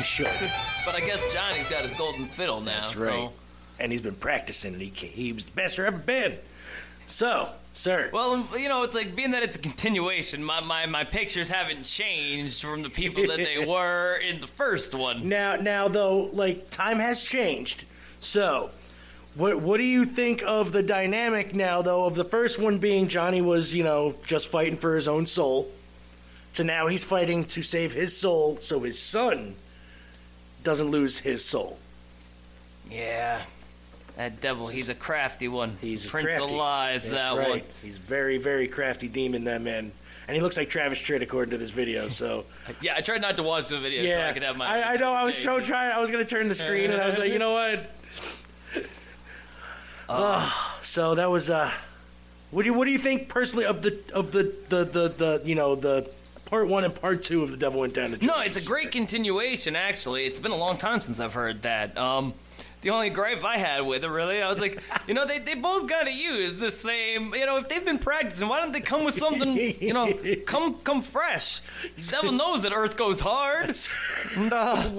Speaker 14: He
Speaker 2: should. [LAUGHS] but I guess Johnny's got his golden fiddle now.
Speaker 1: That's
Speaker 2: so-
Speaker 1: right. And he's been practicing, and he he was the best there ever been. So, sir.
Speaker 2: Well, um, you know, it's like being that it's a continuation. My my, my pictures haven't changed from the people that they [LAUGHS] were in the first one.
Speaker 1: Now, now though, like time has changed. So, what what do you think of the dynamic now, though, of the first one being Johnny was, you know, just fighting for his own soul, to now he's fighting to save his soul so his son doesn't lose his soul.
Speaker 2: Yeah, that devil. He's a crafty one.
Speaker 1: He's
Speaker 2: Prince
Speaker 1: crafty.
Speaker 2: of Lies.
Speaker 1: That's
Speaker 2: that
Speaker 1: right.
Speaker 2: one.
Speaker 1: He's very, very crafty demon. That man, and he looks like Travis Tritt according to this video. So. [LAUGHS]
Speaker 2: Yeah, I tried not to watch the video so
Speaker 1: Yeah,
Speaker 2: I could have my.
Speaker 1: I, I know. I was so trying. I was going to turn the screen, and I was like, you know what? Oh, [LAUGHS] [SIGHS] so that was. Uh, what do you What do you think personally of the of the the the, the you know the part one and part two of the Devil Went Down to
Speaker 2: No, it's a great continuation. Actually, it's been a long time since I've heard that. Um, the only gripe I had with it, really. I was like, [LAUGHS] you know, they, they both got to use the same. You know, if they've been practicing, why don't they come with something? You know, come come fresh. The devil knows that Earth goes hard. And, [LAUGHS] uh,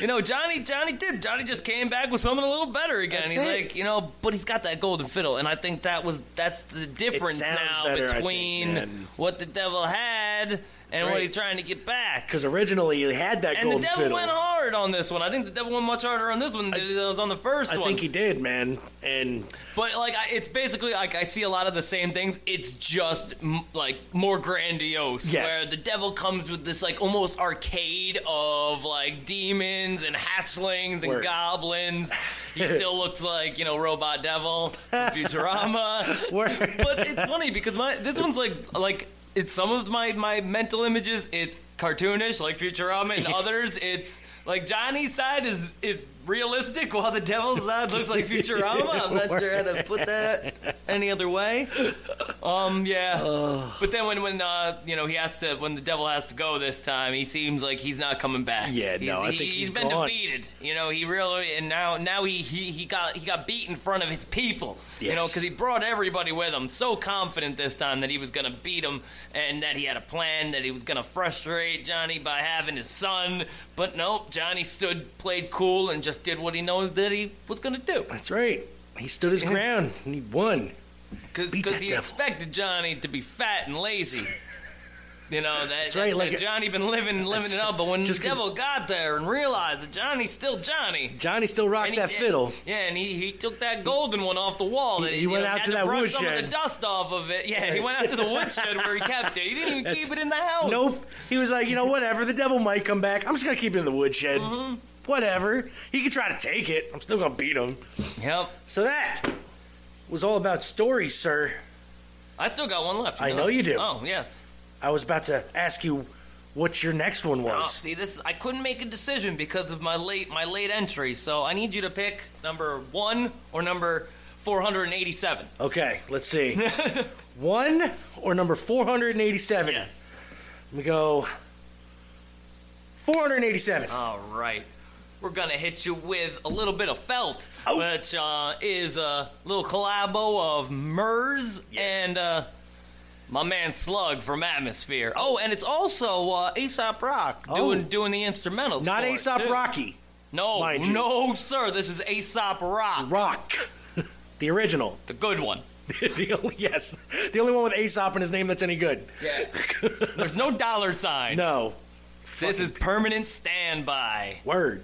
Speaker 2: you know, Johnny, Johnny did. Johnny just came back with something a little better again.
Speaker 1: That's
Speaker 2: he's
Speaker 1: it.
Speaker 2: like, you know, but he's got that golden fiddle, and I think that was that's the difference now
Speaker 1: better, I think,
Speaker 2: between what the devil had and what he's trying to get back.
Speaker 1: Because originally you had that
Speaker 2: And the devil
Speaker 1: fiddle.
Speaker 2: went hard on this one. I think the devil went much harder on this one than it was on the first
Speaker 1: I
Speaker 2: one.
Speaker 1: I think he did, man. And
Speaker 2: But like, I, it's basically like I see a lot of the same things. It's just m- like more grandiose.
Speaker 1: Yes.
Speaker 2: Where the devil comes with this like almost arcade of like demons and hatchlings and
Speaker 1: Word.
Speaker 2: goblins. He [LAUGHS] still looks like you know Robot Devil [LAUGHS] Futurama. But it's funny because my this one's like like. It's some of my, my mental images. It's cartoonish, like Futurama, and others, it's like Johnny's side is is realistic, while the devil's side looks like [LAUGHS] Futurama. I'm not sure how to put that any other way. Um, yeah. but then when when uh, you know he has to when the devil has to go this time, he seems like he's not coming back.
Speaker 1: Yeah,
Speaker 2: He's-
Speaker 1: no, I
Speaker 2: he,
Speaker 1: think he's
Speaker 2: been
Speaker 1: gone.
Speaker 2: defeated. You know, he really and now now he he, he got he got beat in front of his people. Yes. You know, because he brought everybody with him. So confident this time that he was going to beat him and that he had a plan that he was going to frustrate Johnny by having his son. But nope, Johnny stood, played cool, and just did what he knows that he was going to do.
Speaker 1: That's right. He stood his ground and he won.
Speaker 2: Because he
Speaker 1: devil.
Speaker 2: expected Johnny to be fat and lazy. [LAUGHS] You know that,
Speaker 1: That's
Speaker 2: that-
Speaker 1: right, like-
Speaker 2: that Johnny been living living it up, but when the devil got there and realized that Johnny's still Johnny,
Speaker 1: Johnny still rocked
Speaker 2: he-
Speaker 1: that fiddle.
Speaker 2: Yeah, and he, he took that golden one off the wall. That
Speaker 1: He- went
Speaker 2: know,
Speaker 1: out to that
Speaker 2: brush some of
Speaker 1: woodshed.
Speaker 2: the dust off of it. Yeah, he went out to the woodshed where he kept it. He didn't even [LAUGHS]
Speaker 1: That's-
Speaker 2: keep it in the house.
Speaker 1: Nope. He was like, you know, whatever. The devil might come back. I'm just gonna keep it in the woodshed.
Speaker 2: Mm-hmm.
Speaker 1: Whatever. He can try to take it. I'm still gonna beat him.
Speaker 2: Yep.
Speaker 1: So that was all about stories, sir.
Speaker 2: I still got one left.
Speaker 1: I know you do.
Speaker 2: Oh yes.
Speaker 1: I was about to ask you what your next one
Speaker 2: oh,
Speaker 1: was.
Speaker 2: see, this I couldn't make a decision because of my late my late entry. So I need you to pick number one or number four hundred and eighty-seven.
Speaker 1: Okay, let's see. [LAUGHS] one or number 487?
Speaker 2: Yes.
Speaker 1: Let me go 487.
Speaker 2: All right. We're gonna hit you with a little bit of felt,
Speaker 1: Oh.
Speaker 2: which uh, is a little collabo of Murs and uh, my man Slug from Atmosphere. Oh, and it's also uh, Aesop Rock doing
Speaker 1: Oh.
Speaker 2: doing the instrumentals.
Speaker 1: Not
Speaker 2: it,
Speaker 1: Aesop. Rocky.
Speaker 2: No, no, sir. This is Aesop Rock,
Speaker 1: Rock. the original.
Speaker 2: the good one. [LAUGHS]
Speaker 1: the only, yes. The only one with Aesop in his name that's any good.
Speaker 2: Yeah. There's no dollar signs.
Speaker 1: No.
Speaker 2: This is permanent standby.
Speaker 1: Word.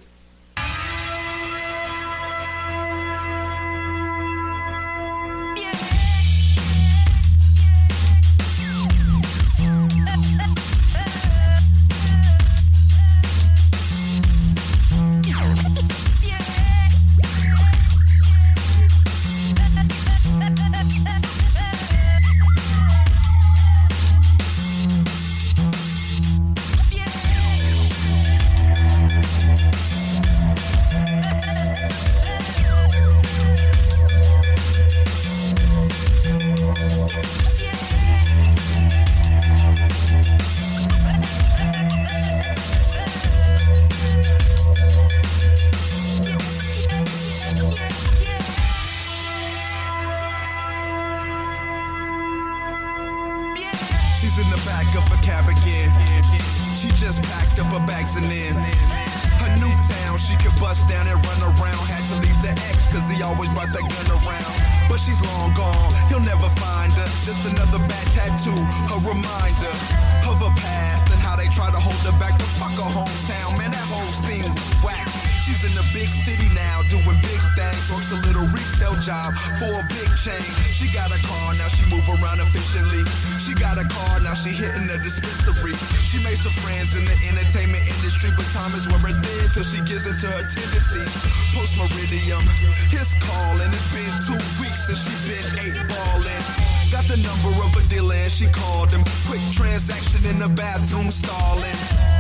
Speaker 17: Some friends in the entertainment industry, but time is wearing thin till she gives into her tendencies. Post Meridium, his call, and it's been two weeks since she been eight balling. Got the number of a dealer and she called him. Quick transaction in the bathroom stalling.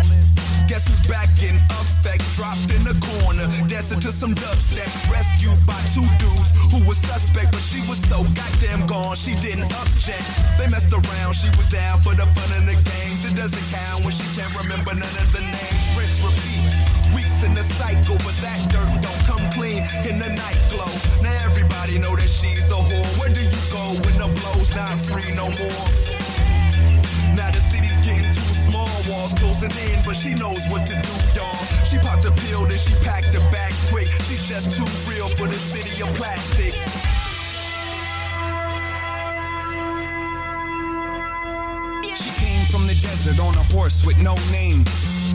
Speaker 17: Guess who's back in effect? Dropped in the corner, dancing to some dubstep. Rescued by two dudes who was suspect, but she was so goddamn gone, she didn't object. They messed around, she was down for the fun of the games. It doesn't count when she can't remember none of the names. Rinse, repeat. Weeks in the
Speaker 7: cycle, but that dirt don't come clean in the night glow. Now everybody know that she's the whore. Where do you go when the blow's not free no more? Walls closing in, but she knows what to do, y'all. She popped a pill, then she packed the bags quick. She's just too real for the city of plastic.
Speaker 18: She came from the desert on a horse with no name.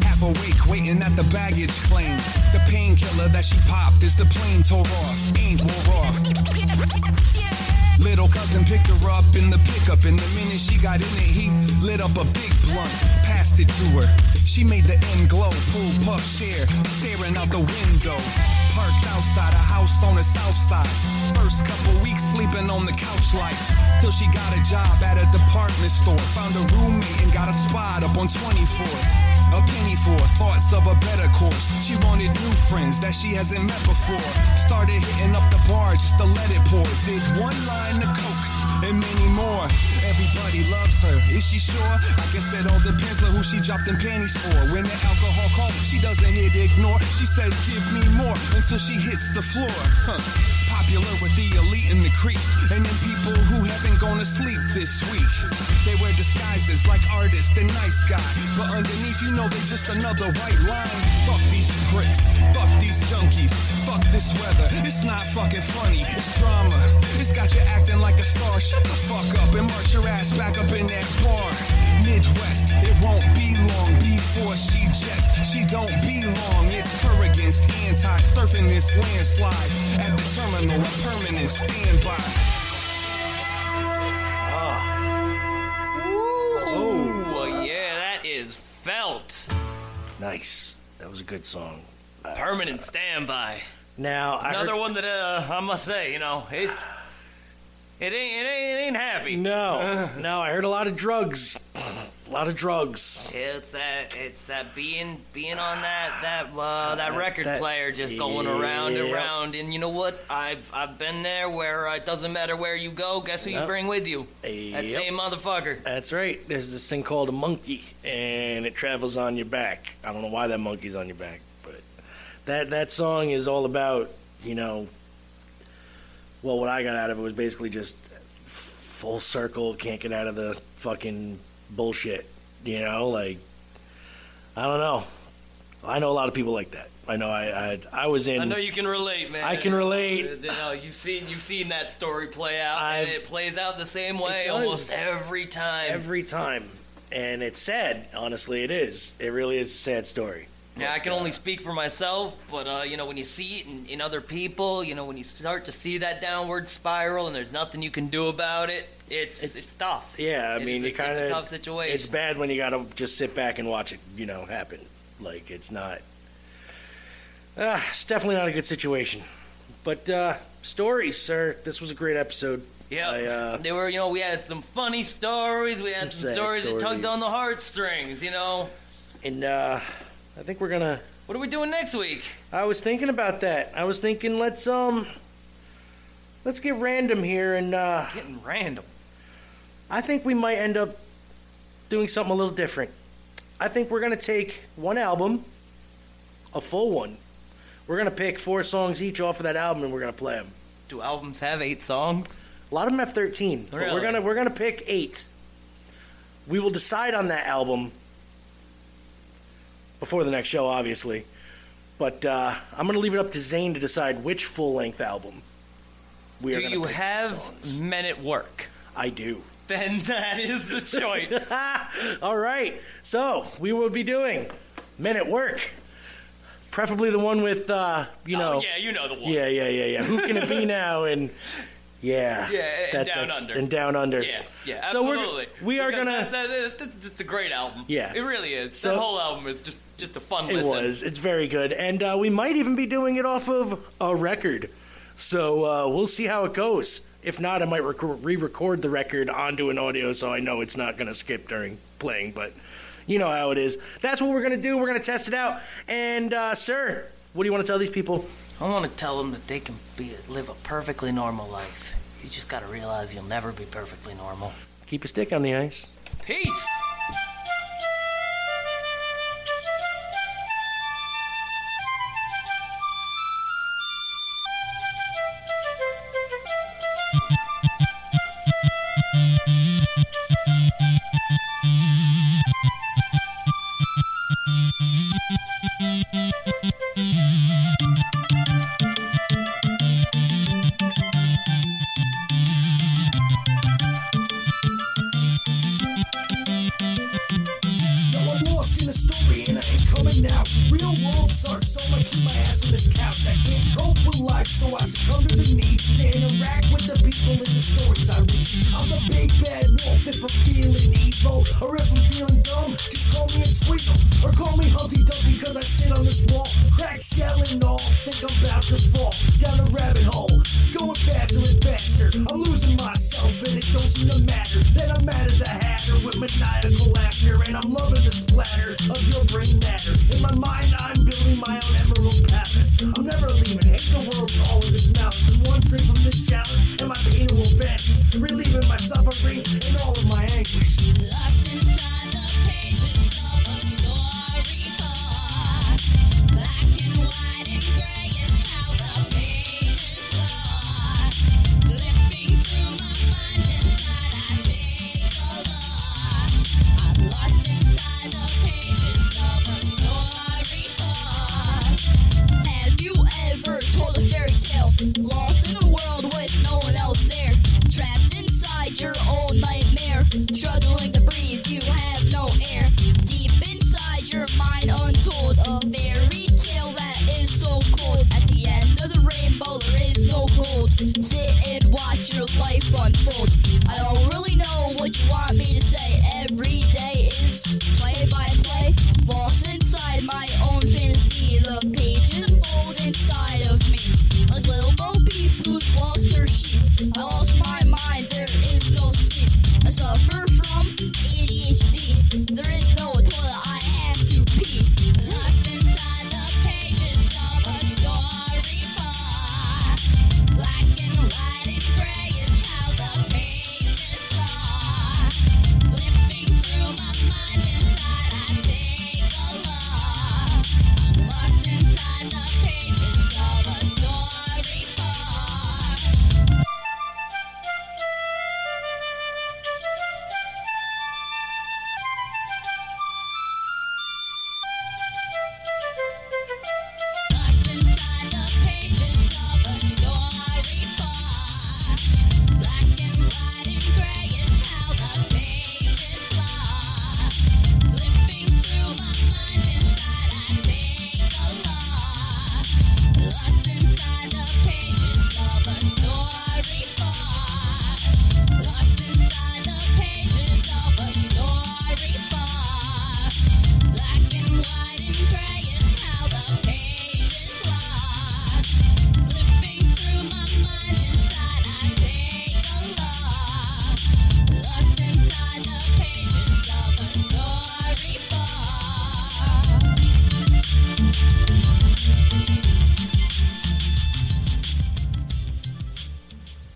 Speaker 18: Half awake, waiting at the baggage claim. The painkiller that she popped is the plane tore off. Ain't wore off. Little cousin picked her up in the pickup, and the minute she got in it, he lit up a big blunt, passed it to her. She made the end glow, full puff share, staring out the window. Parked outside a house on the south side. First couple weeks sleeping on the couch life. Till she got a job at a department store. Found a roommate and got a spot up on 24th. A penny for thoughts of a better course. She wanted new friends that she hasn't met before. Started hitting up the bar just to let it pour. Did one line of coke and many more. Everybody loves her. Is she sure? I guess it all depends on who she dropped them panties for. When the alcohol calls, she doesn't hit ignore. She says, give me more until she hits the floor. Huh. Popular with the elite and the creep. And then people who haven't gone to sleep this week. They wear disguises like artists and nice guy. But underneath, you know they're just another white line. Fuck these pricks. Fuck these junkies. Fuck this weather. It's not fucking funny. It's drama. It's got you acting like a star. Shut the fuck up and march your ass back up in that bar. Midwest, it won't be long before she jets. She don't belong. It's her against anti-surfing this landslide. At the terminal, a permanent standby.
Speaker 2: Oh, yeah, that is felt.
Speaker 1: Nice. That was a good song.
Speaker 2: Permanent standby.
Speaker 1: Now, I
Speaker 2: Another
Speaker 1: heard-
Speaker 2: one that uh, I must say, you know, it's it ain't it ain't, it ain't happy.
Speaker 1: No, [LAUGHS] no, I heard a lot of drugs. A lot of drugs.
Speaker 2: It's that it's that being being on that that uh, that record
Speaker 1: that-
Speaker 2: player just going around and
Speaker 1: Yep.
Speaker 2: around, and you know what? I've I've been there where uh, it doesn't matter where you go. Guess who you
Speaker 1: Yep.
Speaker 2: bring with you? That
Speaker 1: Yep.
Speaker 2: same motherfucker.
Speaker 1: That's right. There's this thing called a monkey, and it travels on your back. I don't know why that monkey's on your back, but that that song is all about you know. Well, what I got out of it was basically just full circle. Can't get out of the fucking bullshit. You know, like I don't know. I know a lot of people like that. I know. I I, I was in.
Speaker 2: I know you can relate, man.
Speaker 1: I can relate.
Speaker 2: You know, you've seen you've seen that story play out, and
Speaker 1: I've-
Speaker 2: it plays out the same way almost every time.
Speaker 1: every time, and it's sad. Honestly, it is. It really is a sad story.
Speaker 2: Yeah, I can only speak for myself, but uh, you know, when you see it in, in other people, you know, when you start to see that downward spiral, and there's nothing you can do about it, it's it's, tough.
Speaker 1: Yeah, I
Speaker 2: It
Speaker 1: mean,
Speaker 2: is
Speaker 1: you kind of
Speaker 2: it's a tough situation.
Speaker 1: It's bad when you gotta just sit back and watch it, you know, happen. Like it's not. Uh, it's definitely not a good situation. But uh, stories, sir. This was a great episode.
Speaker 2: Yeah,
Speaker 1: uh,
Speaker 2: they were. You know, we had some funny stories. We had
Speaker 1: Some
Speaker 2: some,
Speaker 1: sad
Speaker 2: stories, that tugged on the heartstrings. You know.
Speaker 1: And uh, I think we're gonna.
Speaker 2: What are we doing next week?
Speaker 1: I was thinking about that. I was thinking let's um, let's get random here and uh,
Speaker 2: getting random.
Speaker 1: I think we might end up doing something a little different. I think we're gonna take one album, a full one. We're gonna pick four songs each off of that album, and we're gonna play them.
Speaker 2: Do albums have eight songs?
Speaker 1: A lot of them have thirteen. But
Speaker 2: Really?
Speaker 1: we're gonna we're gonna pick eight. We will decide on that album before the next show, obviously. But uh, I'm gonna leave it up to Zane to decide which full length album. We are
Speaker 2: Do
Speaker 1: gonna
Speaker 2: Do
Speaker 1: you
Speaker 2: have Men at Work?
Speaker 1: I do.
Speaker 2: Then [LAUGHS] that is the choice. [LAUGHS]
Speaker 1: All right. So we will be doing Men at Work. Preferably the one with, uh, you know.
Speaker 2: Oh, yeah, you know the one.
Speaker 1: Yeah, yeah, yeah, yeah. Who can it be [LAUGHS] now? And yeah,
Speaker 2: Yeah, and Down
Speaker 1: that's-
Speaker 2: Under.
Speaker 1: And down under.
Speaker 2: Yeah, yeah,
Speaker 1: So we're-
Speaker 2: absolutely.
Speaker 1: we are
Speaker 2: Because
Speaker 1: gonna-
Speaker 2: That, that, that's just a great album.
Speaker 1: Yeah.
Speaker 2: it really is.
Speaker 1: So-
Speaker 2: that whole album is just just a fun
Speaker 1: It
Speaker 2: listen.
Speaker 1: was. It's very good, and uh, we might even be doing it off of a record. So uh, we'll see how it goes. If not, I might rec- re-record the record onto an audio, so I know it's not going to skip during playing. But you know how it is. That's what we're going to do. We're going to test it out. And uh, sir, what do you want to tell these people?
Speaker 2: I want to tell them that they can be live a perfectly normal life. You just got to realize you'll never be perfectly normal.
Speaker 1: Keep a stick on the ice.
Speaker 2: Peace.
Speaker 1: Or call me Humpty Dumpty cause I sit on this